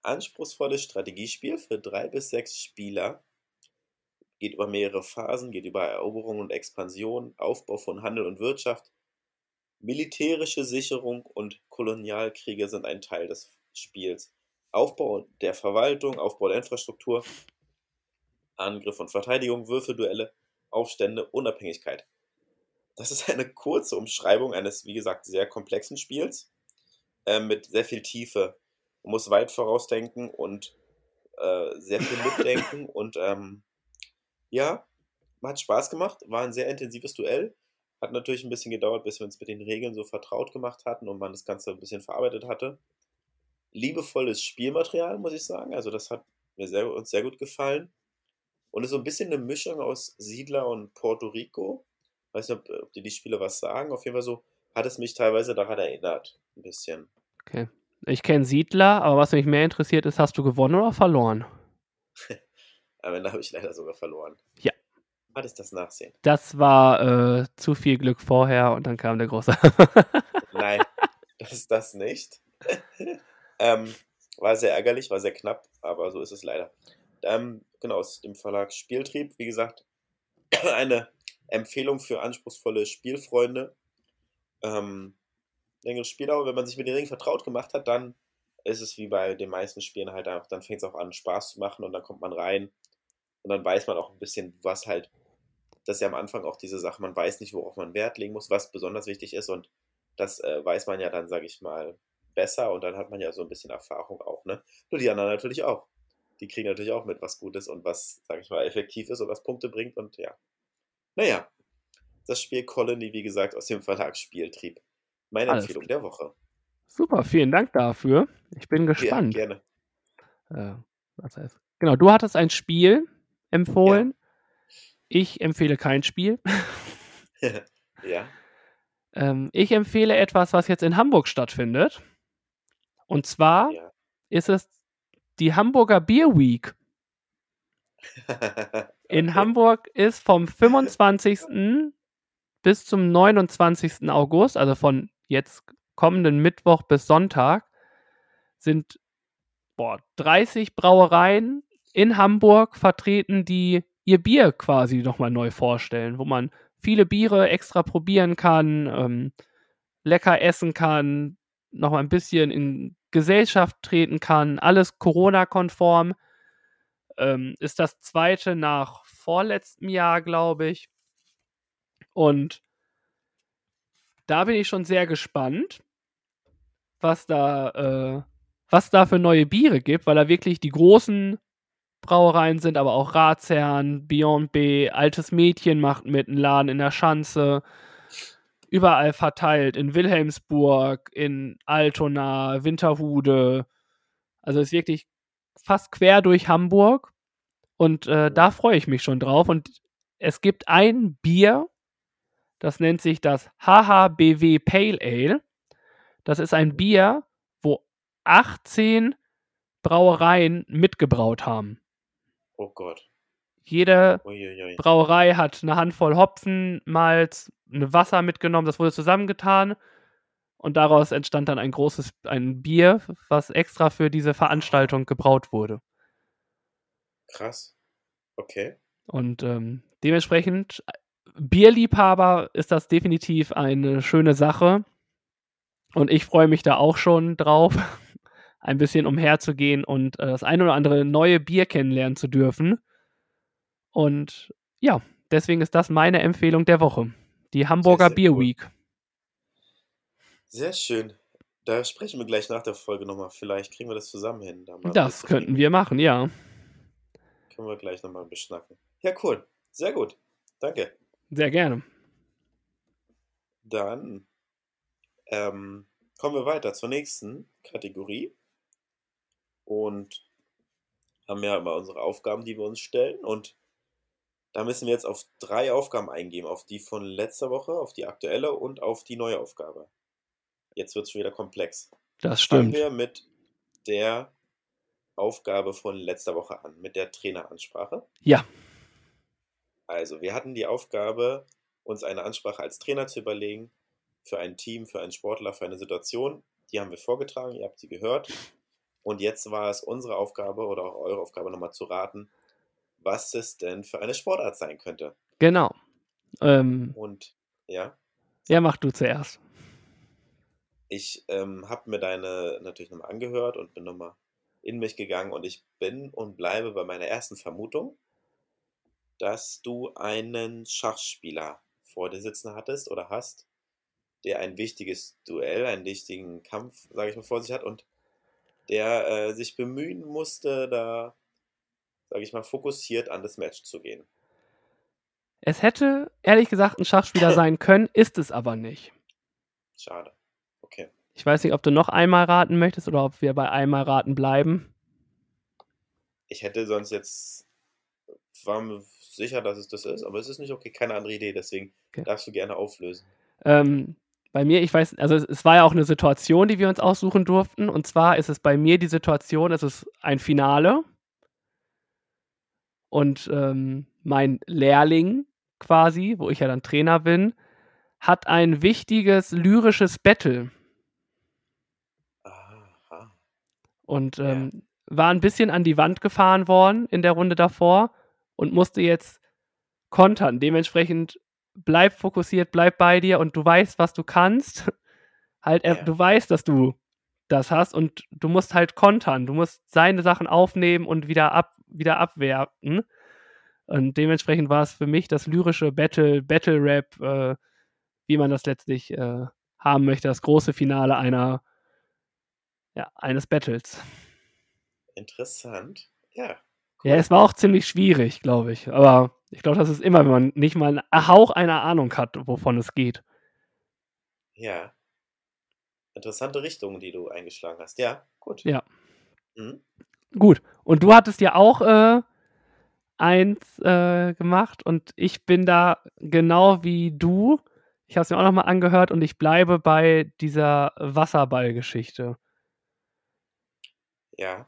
anspruchsvolles Strategiespiel für drei bis sechs Spieler. Geht über mehrere Phasen, geht über Eroberung und Expansion, Aufbau von Handel und Wirtschaft. Militärische Sicherung und Kolonialkriege sind ein Teil des Spiels. Aufbau der Verwaltung, Aufbau der Infrastruktur, Angriff und Verteidigung, Würfelduelle, Aufstände, Unabhängigkeit. Das ist eine kurze Umschreibung eines, wie gesagt, sehr komplexen Spiels äh, mit sehr viel Tiefe. Man muss weit vorausdenken und äh, sehr viel mitdenken und ähm, ja, hat Spaß gemacht, war ein sehr intensives Duell. Hat natürlich ein bisschen gedauert, bis wir uns mit den Regeln so vertraut gemacht hatten und man das Ganze ein bisschen verarbeitet hatte. Liebevolles Spielmaterial, muss ich sagen. Also, das hat mir sehr, uns sehr gut gefallen. Und ist so ein bisschen eine Mischung aus Siedler und Puerto Rico. Weiß nicht, ob, ob dir die Spiele was sagen. Auf jeden Fall so hat es mich teilweise daran erinnert. Ein bisschen. Okay. Ich kenne Siedler, aber was mich mehr interessiert ist, hast du gewonnen oder verloren? Am Ende habe ich leider sogar verloren. Ja. Was ist das Nachsehen? Das war äh, zu viel Glück vorher und dann kam der große. Nein, das ist das nicht. ähm, war sehr ärgerlich, war sehr knapp, aber so ist es leider. Ähm, genau, aus dem Verlag Spieltrieb, wie gesagt, eine Empfehlung für anspruchsvolle Spielfreunde. Ähm, längere Spieldauer, wenn man sich mit den Regeln vertraut gemacht hat, dann ist es wie bei den meisten Spielen halt einfach, dann fängt es auch an, Spaß zu machen und dann kommt man rein und dann weiß man auch ein bisschen, was halt, das ist ja am Anfang auch diese Sache, man weiß nicht, worauf man Wert legen muss, was besonders wichtig ist und das äh, weiß man ja dann, sage ich mal, besser und dann hat man ja so ein bisschen Erfahrung auch, ne? Nur die anderen natürlich auch. Die kriegen natürlich auch mit, was gut ist und was, sage ich mal, effektiv ist und was Punkte bringt und ja. Naja, das Spiel Colony, wie gesagt, aus dem Verlag Spieltrieb. Meine Alles Empfehlung der Woche. Super, vielen Dank dafür. Ich bin gespannt. Ja, gerne. Äh, was heißt? Genau, du hattest ein Spiel empfohlen. Ich empfehle kein Spiel. ja. Ähm, ich empfehle etwas, was jetzt in Hamburg stattfindet. Und zwar Ja. ist es die Hamburger Beer Week. In Okay. Hamburg ist vom 25. bis zum 29. August, also von jetzt kommenden Mittwoch bis Sonntag, sind boah, 30 Brauereien in Hamburg vertreten, die ihr Bier quasi nochmal neu vorstellen, wo man viele Biere extra probieren kann, ähm, lecker essen kann, nochmal ein bisschen in Gesellschaft treten kann, alles Corona-konform. Ähm, ist das zweite nach vorletztem Jahr, glaube ich. Und da bin ich schon sehr gespannt, was da, äh, was da für neue Biere gibt, weil da wirklich die großen Brauereien sind, aber auch Ratsherrn, Beyond B, Altes Mädchen macht mit, ein Laden in der Schanze, überall verteilt, in Wilhelmsburg, in Altona, Winterhude. Also ist wirklich fast quer durch Hamburg und äh, da freue ich mich schon drauf. Und es gibt ein Bier, das nennt sich das HHBW Pale Ale. Das ist ein Bier, wo 18 Brauereien mitgebraut haben. Oh Gott. Jede Uiuiui. Brauerei hat eine Handvoll Hopfen, Malz, eine Wasser mitgenommen, das wurde zusammengetan und daraus entstand dann ein großes ein Bier, was extra für diese Veranstaltung gebraut wurde. Krass. Okay. Und ähm, dementsprechend, Bierliebhaber ist das definitiv eine schöne Sache. Und ich freue mich da auch schon drauf, ein bisschen umherzugehen und äh, das ein oder andere neue Bier kennenlernen zu dürfen. Und ja, deswegen ist das meine Empfehlung der Woche. Die Hamburger sehr Beer cool. Week. Sehr schön. Da sprechen wir gleich nach der Folge nochmal. Vielleicht kriegen wir das zusammen hin. Da Das könnten wir machen, ja. Können wir gleich nochmal beschnacken. Ja, cool. Sehr gut. Danke. Sehr gerne. Dann ähm, kommen wir weiter zur nächsten Kategorie. Und haben ja immer unsere Aufgaben, die wir uns stellen. Und da müssen wir jetzt auf drei Aufgaben eingehen. Auf die von letzter Woche, auf die aktuelle und auf die neue Aufgabe. Jetzt wird es schon wieder komplex. Das Fangen stimmt. wir mit der Aufgabe von letzter Woche an, mit der Traineransprache. Ja. Also, wir hatten die Aufgabe, uns eine Ansprache als Trainer zu überlegen, für ein Team, für einen Sportler, für eine Situation. Die haben wir vorgetragen, ihr habt sie gehört. Und jetzt war es unsere Aufgabe oder auch eure Aufgabe nochmal zu raten, was es denn für eine Sportart sein könnte. Genau. Ähm, Und ja, ja, mach du zuerst. ich ähm, habe mir deine natürlich nochmal angehört und bin nochmal in mich gegangen und ich bin und bleibe bei meiner ersten Vermutung, dass du einen Schachspieler vor dir sitzen hattest oder hast, der ein wichtiges Duell, einen wichtigen Kampf, sage ich mal, vor sich hat und der äh, sich bemühen musste, da, sage ich mal, fokussiert an das Match zu gehen. Es hätte, ehrlich gesagt, ein Schachspieler sein können, ist es aber nicht. Schade. Okay. Ich weiß nicht, ob du noch einmal raten möchtest oder ob wir bei einmal raten bleiben. Ich hätte sonst jetzt, war sicher, dass es das ist, aber es ist nicht okay, keine andere Idee, deswegen Okay. darfst du gerne auflösen. Ähm, bei mir, ich weiß, also es, war ja auch eine Situation, die wir uns aussuchen durften. Und zwar ist es bei mir die Situation, es ist ein Finale. Und ähm, mein Lehrling quasi, wo ich ja dann Trainer bin, hat ein wichtiges lyrisches Battle Aha. und Ja. ähm, war ein bisschen an die Wand gefahren worden in der Runde davor und musste jetzt kontern. Dementsprechend bleib fokussiert, bleib bei dir und du weißt, was du kannst. Halt, er, Ja. du weißt, dass du das hast und du musst halt kontern. Du musst seine Sachen aufnehmen und wieder, ab, wieder abwerten. Und dementsprechend war es für mich das lyrische Battle, Battle Rap, äh, wie man das letztlich äh, haben möchte, das große Finale einer, ja, eines Battles. Interessant. Ja. Ja, es war auch ziemlich schwierig, glaube ich. Aber ich glaube, das ist immer, wenn man nicht mal einen Hauch einer Ahnung hat, wovon es geht. Ja. Interessante Richtung, die du eingeschlagen hast. Ja, gut. Ja. Mhm. Gut. Und du hattest ja auch äh, eins äh, gemacht und ich bin da genau wie du. Ich habe es mir auch nochmal angehört und ich bleibe bei dieser Wasserballgeschichte. Ja.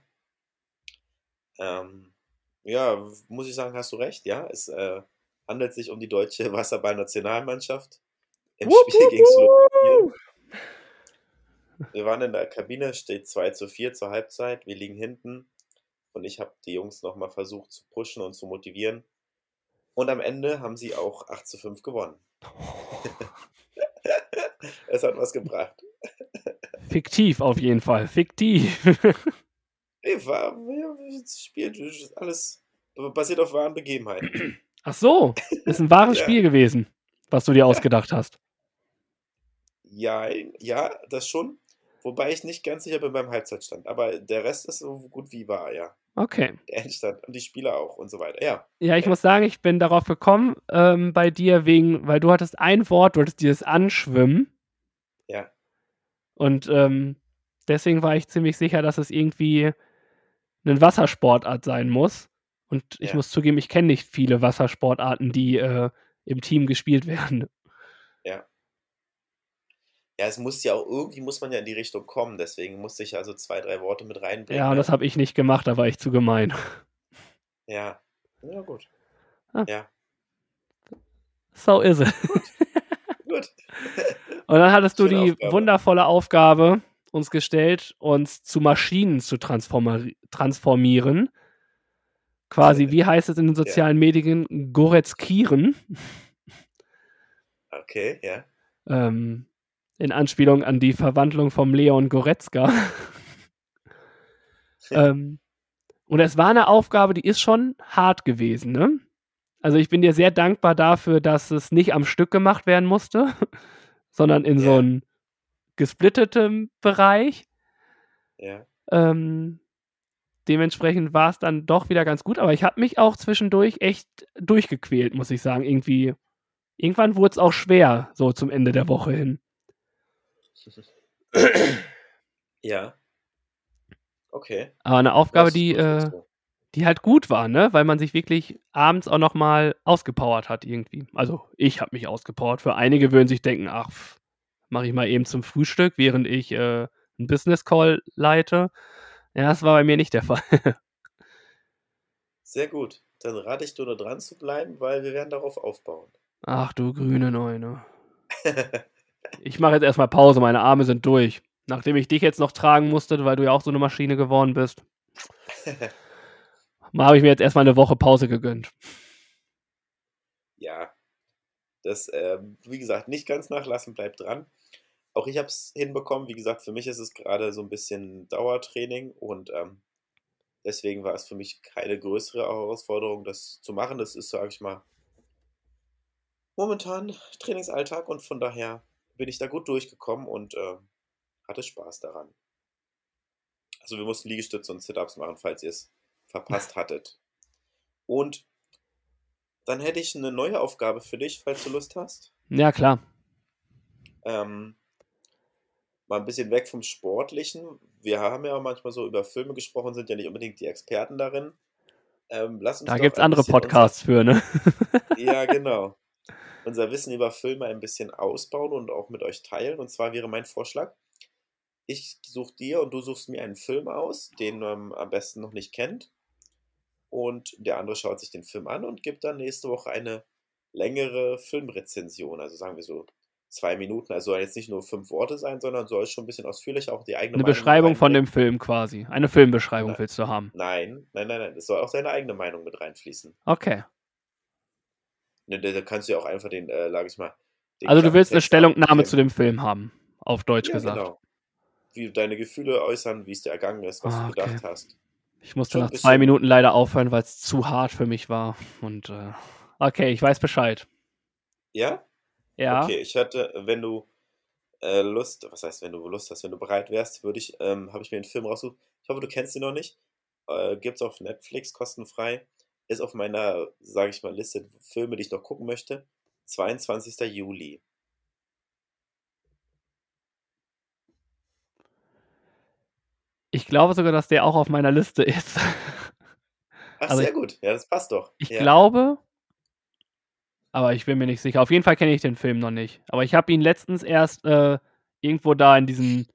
Ähm, ja, muss ich sagen, hast du recht. Ja, es äh, handelt sich um die deutsche Wasserball-Nationalmannschaft im Wup, Spiel gegen Slowenien. Wir waren in der Kabine, steht 2 zu 4 zur Halbzeit. Wir liegen hinten und ich habe die Jungs nochmal versucht zu pushen und zu motivieren. Und am Ende haben sie auch 8 zu 5 gewonnen. es hat was gebracht. Fiktiv auf jeden Fall. Fiktiv. Nee, war, ja, das Spiel das ist alles basiert auf wahren Begebenheiten. Ach so, ist ein wahres Ja. Spiel gewesen, was du dir ausgedacht hast. Ja, ja, das schon. Wobei ich nicht ganz sicher bin beim Halbzeitstand. Aber der Rest ist so gut wie wahr, ja. Okay. Der Endstand und die Spieler auch und so weiter. Ja, Ja, ich Ja. muss sagen, ich bin darauf gekommen ähm, bei dir wegen, weil du hattest ein Wort, du hattest dieses Anschwimmen ja, und ähm, deswegen war ich ziemlich sicher, dass es irgendwie eine Wassersportart sein muss. Und ich Ja. muss zugeben, ich kenne nicht viele Wassersportarten, die äh, im Team gespielt werden. ja. Ja, es muss ja auch irgendwie muss man ja in die Richtung kommen. Deswegen musste ich also zwei, drei Worte mit reinbringen. Ja, ne? das habe ich nicht gemacht, da war ich zu gemein. Ja. Ja, gut. Ah. Ja, So ist es. gut. Und dann hattest du Schöne die Aufgabe. wundervolle Aufgabe uns gestellt, uns zu Maschinen zu transformi transformieren. Quasi, wie heißt es in den sozialen Medien? Goretzkieren. Okay, ja. Ähm, in Anspielung an die Verwandlung vom Leon Goretzka. ähm, und es war eine Aufgabe, die ist schon hart gewesen, ne? Also ich bin dir sehr dankbar dafür, dass es nicht am Stück gemacht werden musste, sondern in so Ja. Gesplittetem Bereich. Ja. Ähm, dementsprechend war es dann doch wieder ganz gut, aber ich habe mich auch zwischendurch echt durchgequält, muss ich sagen. Irgendwie, irgendwann wurde es auch schwer, so zum Ende der Woche hin. Ja. Okay. Aber eine Aufgabe, die, äh, die halt gut war, ne? Weil man sich wirklich abends auch nochmal ausgepowert hat irgendwie. Also ich habe mich ausgepowert. Für einige würden sich denken, ach, mache ich mal eben zum Frühstück, während ich äh, einen Business Call leite. Ja, das war bei mir nicht der Fall. Sehr gut. Dann rate ich dir nur dran zu bleiben, weil wir werden darauf aufbauen. Ach du grüne Neune. Ich mache jetzt erstmal Pause, meine Arme sind durch. Nachdem ich dich jetzt noch tragen musste, weil du ja auch so eine Maschine geworden bist. Mal habe ich mir jetzt erstmal eine Woche Pause gegönnt. Ja, das, ähm, wie gesagt, nicht ganz nachlassen, bleibt dran. Auch ich habe es hinbekommen. Wie gesagt, für mich ist es gerade so ein bisschen Dauertraining und ähm, deswegen war es für mich keine größere Herausforderung, das zu machen. Das ist, sage ich mal, momentan Trainingsalltag und von daher bin ich da gut durchgekommen und äh, hatte Spaß daran. Also wir mussten Liegestütze und Sit-Ups machen, falls ihr es verpasst hattet. Und dann hätte ich eine neue Aufgabe für dich, falls du Lust hast. Ja, klar. Ähm, mal ein bisschen weg vom Sportlichen. Wir haben ja manchmal so über Filme gesprochen, sind ja nicht unbedingt die Experten darin. Ähm, lass uns Da gibt es andere Podcasts für, ne? Unser, ja, genau. Unser Wissen über Filme ein bisschen ausbauen und auch mit euch teilen. Und zwar wäre mein Vorschlag, ich suche dir und du suchst mir einen Film aus, den man am besten noch nicht kennt. Und der andere schaut sich den Film an und gibt dann nächste Woche eine längere Filmrezension. Also sagen wir so zwei Minuten. Also soll jetzt nicht nur fünf Worte sein, sondern soll schon ein bisschen ausführlicher auch die eigene Eine Meinung Beschreibung von dem Film quasi. Eine Filmbeschreibung Nein. willst du haben. Nein, nein, nein, nein. Es soll auch deine eigene Meinung mit reinfließen. Okay. Ne, Da kannst du ja auch einfach den, äh, sag ich mal. Also du willst eine Klappentext Stellungnahme zu dem Film haben. Auf Deutsch ja, gesagt. Genau. Wie du deine Gefühle äußern, wie es dir ergangen ist, was Ah, du gedacht okay. hast. Ich musste Schon nach zwei Minuten leider aufhören, weil es zu hart für mich war. Und äh, okay, ich weiß Bescheid. Ja? Ja. Okay, ich hatte, wenn du äh, Lust, was heißt, wenn du Lust hast, wenn du bereit wärst, würde ich, ähm, habe ich mir einen Film rausgesucht. Ich hoffe, du kennst ihn noch nicht. Äh, gibt's auf Netflix kostenfrei. Ist auf meiner, sage ich mal, Liste Filme, die ich noch gucken möchte. 22. Juli. Ich glaube sogar, dass der auch auf meiner Liste ist. Ach, Also sehr ich- gut. Ja, das passt doch. Ich ja. glaube, aber ich bin mir nicht sicher. Auf jeden Fall kenne ich den Film noch nicht. Aber ich habe ihn letztens erst äh, irgendwo da in diesem,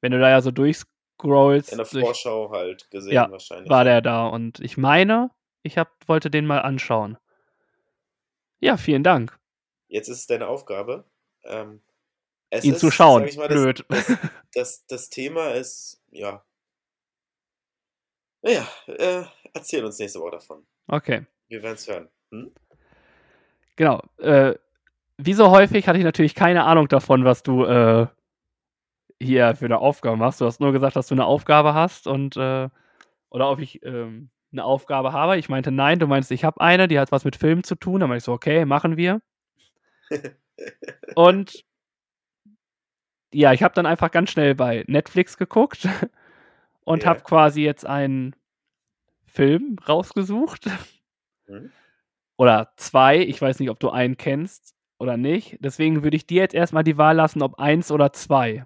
wenn du da ja so durchscrollst, In der durch, Vorschau halt gesehen Ja, wahrscheinlich. war der da. Und ich meine, ich hab, wollte den mal anschauen. Ja, vielen Dank. Jetzt ist es deine Aufgabe. Ähm, es ihn ist, zu schauen. mal, das, Blöd. Das, das, das Thema ist, ja. Naja, äh, erzähl uns nächste Woche davon. okay. Wir werden es hören. Hm? Genau. Äh, wie so häufig hatte ich natürlich keine Ahnung davon, was du äh, hier für eine Aufgabe machst. Du hast nur gesagt, dass du eine Aufgabe hast und äh, oder ob ich ähm, eine Aufgabe habe. Ich meinte nein, du meinst, ich habe eine, die hat was mit Film zu tun. Dann meinte ich so, okay, machen wir. Und ja, ich habe dann einfach ganz schnell bei Netflix geguckt und Ja. habe quasi jetzt einen Film rausgesucht. Hm? Oder zwei. Ich weiß nicht, ob du einen kennst oder nicht. Deswegen würde ich dir jetzt erstmal die Wahl lassen, ob eins oder zwei.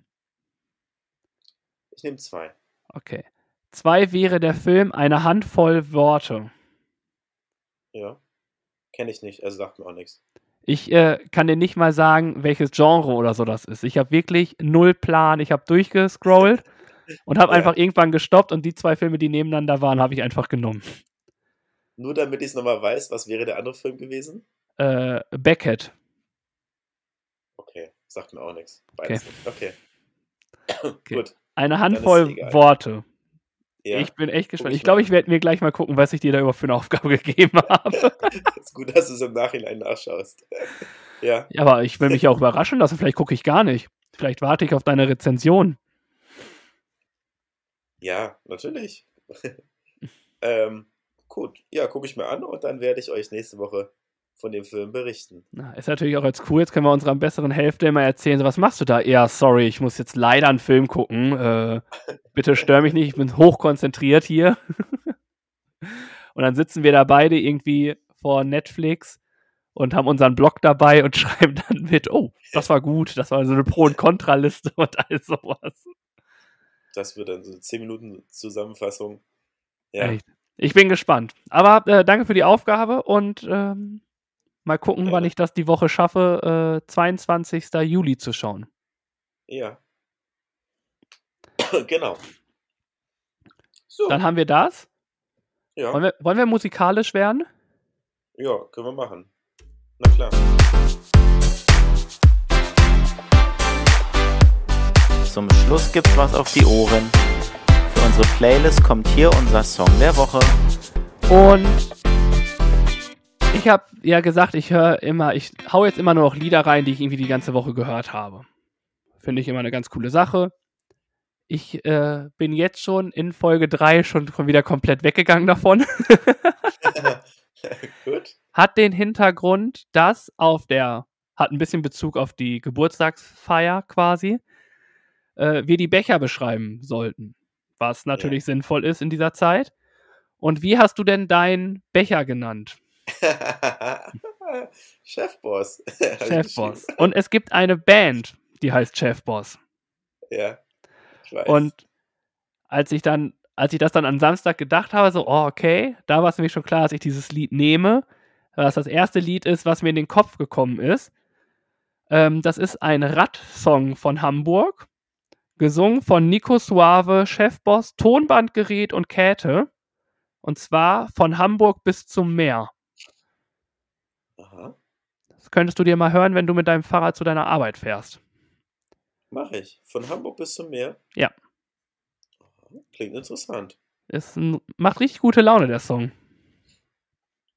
Ich nehme zwei. Okay. Zwei wäre der Film Eine Handvoll Worte. Ja. Kenne ich nicht, also sagt mir auch nichts. Ich äh, kann dir nicht mal sagen, welches Genre oder so das ist. Ich habe wirklich null Plan. Ich habe durchgescrollt und habe Ja. einfach irgendwann gestoppt und die zwei Filme, die nebeneinander waren, habe ich einfach genommen. Nur damit ich es nochmal weiß, was wäre der andere Film gewesen? Äh, Beckett. Okay, sagt mir auch nichts. Beides nicht. Okay. Okay. Gut. Eine Handvoll. Worte. Ja, Ich bin echt gespannt. ich Ich glaube, ich werde mir gleich mal gucken, was ich dir da überhaupt für eine Aufgabe gegeben habe. ist gut, dass du es im Nachhinein nachschaust. ja, Ja, aber ich will mich ja auch überraschen lassen. Vielleicht gucke ich gar nicht. Vielleicht warte ich auf deine Rezension. ja, natürlich. ähm, gut, ja, gucke ich mir an und dann werde ich euch nächste Woche von dem Film berichten. Na, ist natürlich auch jetzt cool. Jetzt können wir unserer besseren Hälfte immer erzählen, so, was machst du da? Ja, sorry, ich muss jetzt leider einen Film gucken. Äh, bitte stör mich nicht, ich bin hochkonzentriert hier. und dann sitzen wir da beide irgendwie vor Netflix und haben unseren Blog dabei und schreiben dann mit, oh, das war gut, das war so eine Pro- und Kontraliste und all sowas. Das wird dann so eine 10 Minuten Zusammenfassung. Ja, Echt. Ich bin gespannt. Aber äh, danke für die Aufgabe und ähm, mal gucken, wann Gerne. ich das die Woche schaffe, äh, 22. Juli zu schauen. ja. genau. So, Dann haben wir das. ja, Wollen wir, wollen wir musikalisch werden? ja, können wir machen. Na klar. zum Schluss gibt's was auf die Ohren. Für unsere Playlist kommt hier unser Song der Woche. Und ich habe ja gesagt, ich höre immer, ich hau jetzt immer nur noch Lieder rein, die ich irgendwie die ganze Woche gehört habe. Finde ich immer eine ganz coole Sache. Ich äh, bin jetzt schon in Folge 3 schon wieder komplett weggegangen davon. Gut. Hat den Hintergrund, dass auf der, hat ein bisschen Bezug auf die Geburtstagsfeier quasi, äh, wir die Becher beschreiben sollten. Was natürlich sinnvoll ist in dieser Zeit. Und wie hast du denn deinen Becher genannt? Chefboss. Chefboss. Und es gibt eine Band, die heißt Chefboss. Ja. Ich weiß. Und als ich dann, als ich das dann am Samstag gedacht habe, so, oh, okay, da war es nämlich schon klar, dass ich dieses Lied nehme, was das erste Lied ist, was mir in den Kopf gekommen ist. Ähm, das ist ein Rad-Song von Hamburg, gesungen von Nico Suave, Chefboss, Tonbandgerät und Käthe. Und zwar von Hamburg bis zum Meer. Aha. Das könntest du dir mal hören, wenn du mit deinem Fahrrad zu deiner Arbeit fährst. Mach ich. Von Hamburg bis zum Meer? Ja. Klingt interessant. Ist ein, macht richtig gute Laune, der Song.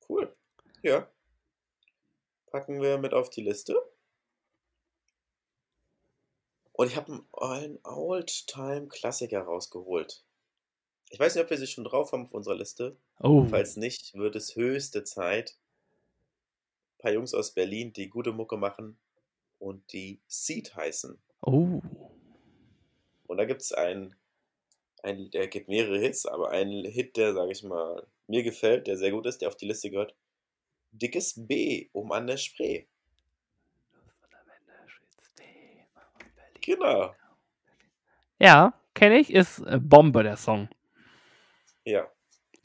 Cool. Ja. Packen wir mit auf die Liste. Und ich habe einen Old-Time-Klassiker rausgeholt. Ich weiß nicht, ob wir sie schon drauf haben auf unserer Liste. Oh. Falls nicht, wird es höchste Zeit. Ein paar Jungs aus Berlin, die gute Mucke machen und die Seed heißen. Oh. Und da gibt es einen, einen, der gibt mehrere Hits, aber einen Hit, der, sage ich mal, mir gefällt, der sehr gut ist, der auf die Liste gehört. Dickes B, um an der Spree. Genau. Ja, kenne ich, ist äh, Bombe, der Song. Ja.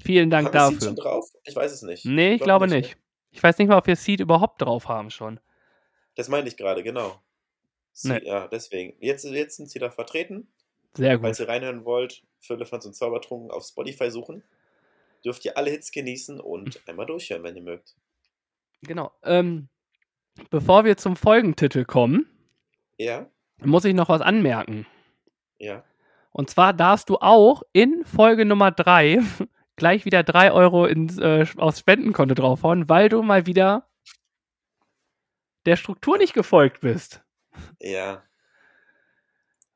Vielen Dank Haben wir Seed dafür. schon drauf? Ich weiß es nicht. Nee, ich Glaub glaube ne? nicht. Ich weiß nicht mal, ob wir Seed überhaupt drauf haben schon. Das meinte ich gerade, genau. Sie, Nee. Ja, deswegen. Jetzt, jetzt sind sie da vertreten. Sehr Falls gut. ihr reinhören wollt, Firlefanz und Zaubertrunken auf Spotify suchen. Dürft ihr alle Hits genießen und einmal durchhören, wenn ihr mögt. Genau. Ähm, bevor wir zum Folgentitel kommen, Ja, muss ich noch was anmerken. ja. Und zwar darfst du auch in Folge Nummer 3 gleich wieder 3 Euro ins, äh, aufs Spendenkonto draufhauen, weil du mal wieder der Struktur nicht gefolgt bist. Ja,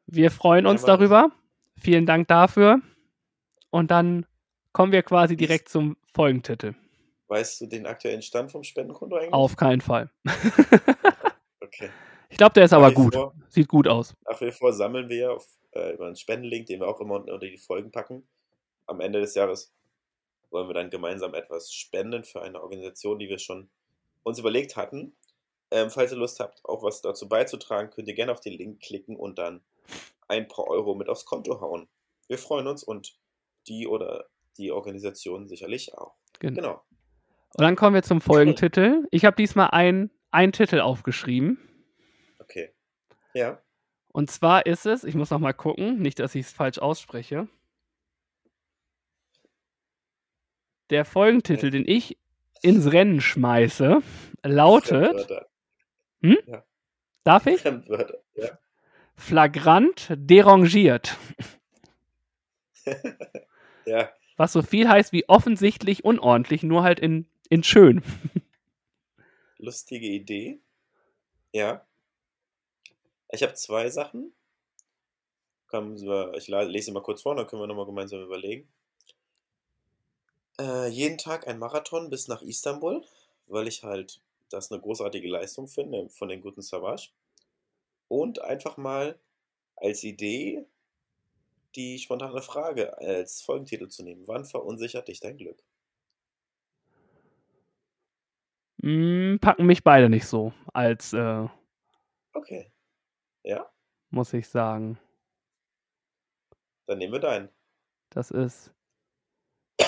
Wir freuen Ja, uns ich. darüber. Vielen Dank dafür. Und dann kommen wir quasi direkt zum Folgentitel. weißt du den aktuellen Stand vom Spendenkonto eigentlich? Auf keinen Fall. Okay. Ich glaube, der ist aber Nach gut. Vor, Sieht gut aus. nach wie vor sammeln wir auf, äh, über einen Spendenlink, den wir auch immer unter die Folgen packen. Am Ende des Jahres wollen wir dann gemeinsam etwas spenden für eine Organisation, die wir schon uns überlegt hatten. Ähm, falls ihr Lust habt, auch was dazu beizutragen, könnt ihr gerne auf den Link klicken und dann ein paar Euro mit aufs Konto hauen. Wir freuen uns und die oder die Organisation sicherlich auch. Gen Genau. Und dann kommen wir zum Folgentitel. Ich habe diesmal ein, einen Titel aufgeschrieben. Okay. Ja. Und zwar ist es, ich muss noch mal gucken, nicht, dass ich es falsch ausspreche. Der Folgentitel, den ich ins Rennen schmeiße, lautet, Fremdwörter. darf ich? Ja. Flagrant derangiert. ja. Was so viel heißt wie offensichtlich unordentlich, nur halt in, in schön. Lustige Idee. Ja. Ich habe zwei Sachen. Ich lese sie mal kurz vor, dann können wir nochmal gemeinsam überlegen. Äh, jeden Tag ein Marathon bis nach Istanbul, weil ich halt das eine großartige Leistung finde von den guten Savage. Und einfach mal als Idee die spontane Frage als Folgentitel zu nehmen. Wann verunsichert dich dein Glück? Mm, packen mich beide nicht so, als, äh, Okay. Ja, muss ich sagen. dann nehmen wir deinen. Das ist.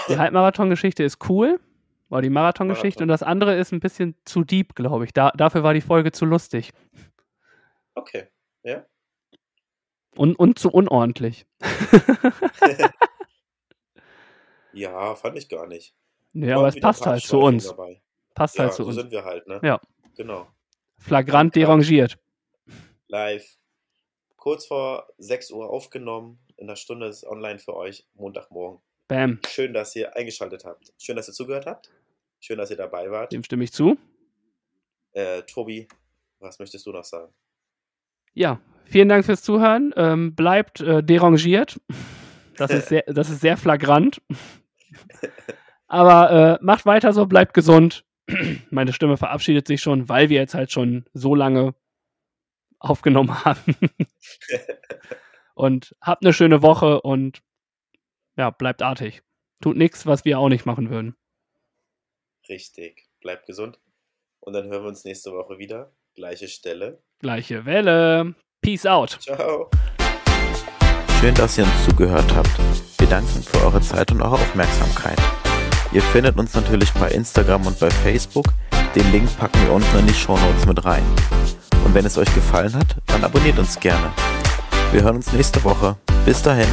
Die Halbmarathon-Geschichte ist cool. War die Marathon-Geschichte. Marathon. Und das andere ist ein bisschen zu deep, glaube ich. Da, dafür war die Folge zu lustig. Okay. Ja. Und, und zu unordentlich. Ja, fand ich gar nicht. War aber es passt halt zu uns. Dabei. Passt Ja, halt zu so uns. sind wir halt, ne? Ja. Genau. Flagrant Ja. derangiert. Live. kurz vor 6 Uhr aufgenommen. In einer Stunde ist es online für euch, Montagmorgen. Bam. Schön, dass ihr eingeschaltet habt. Schön, dass ihr zugehört habt. Schön, dass ihr dabei wart. Dem stimme ich zu. Äh, Tobi, was möchtest du noch sagen? Ja, vielen Dank fürs Zuhören. Ähm, bleibt äh, derangiert. Das ist sehr, das ist sehr flagrant. Aber äh, macht weiter so, bleibt gesund. Meine Stimme verabschiedet sich schon, weil wir jetzt halt schon so lange aufgenommen haben. und habt eine schöne Woche und ja, bleibt artig. Tut nichts, was wir auch nicht machen würden. Richtig. Bleibt gesund. Und dann hören wir uns nächste Woche wieder. Gleiche Stelle. Gleiche Welle. Peace out. Ciao. Schön, dass ihr uns zugehört habt. Wir danken für eure Zeit und eure Aufmerksamkeit. Ihr findet uns natürlich bei Instagram und bei Facebook. Den Link packen wir unten in die Shownotes mit rein. Und wenn es euch gefallen hat, dann abonniert uns gerne. Wir hören uns nächste Woche. Bis dahin.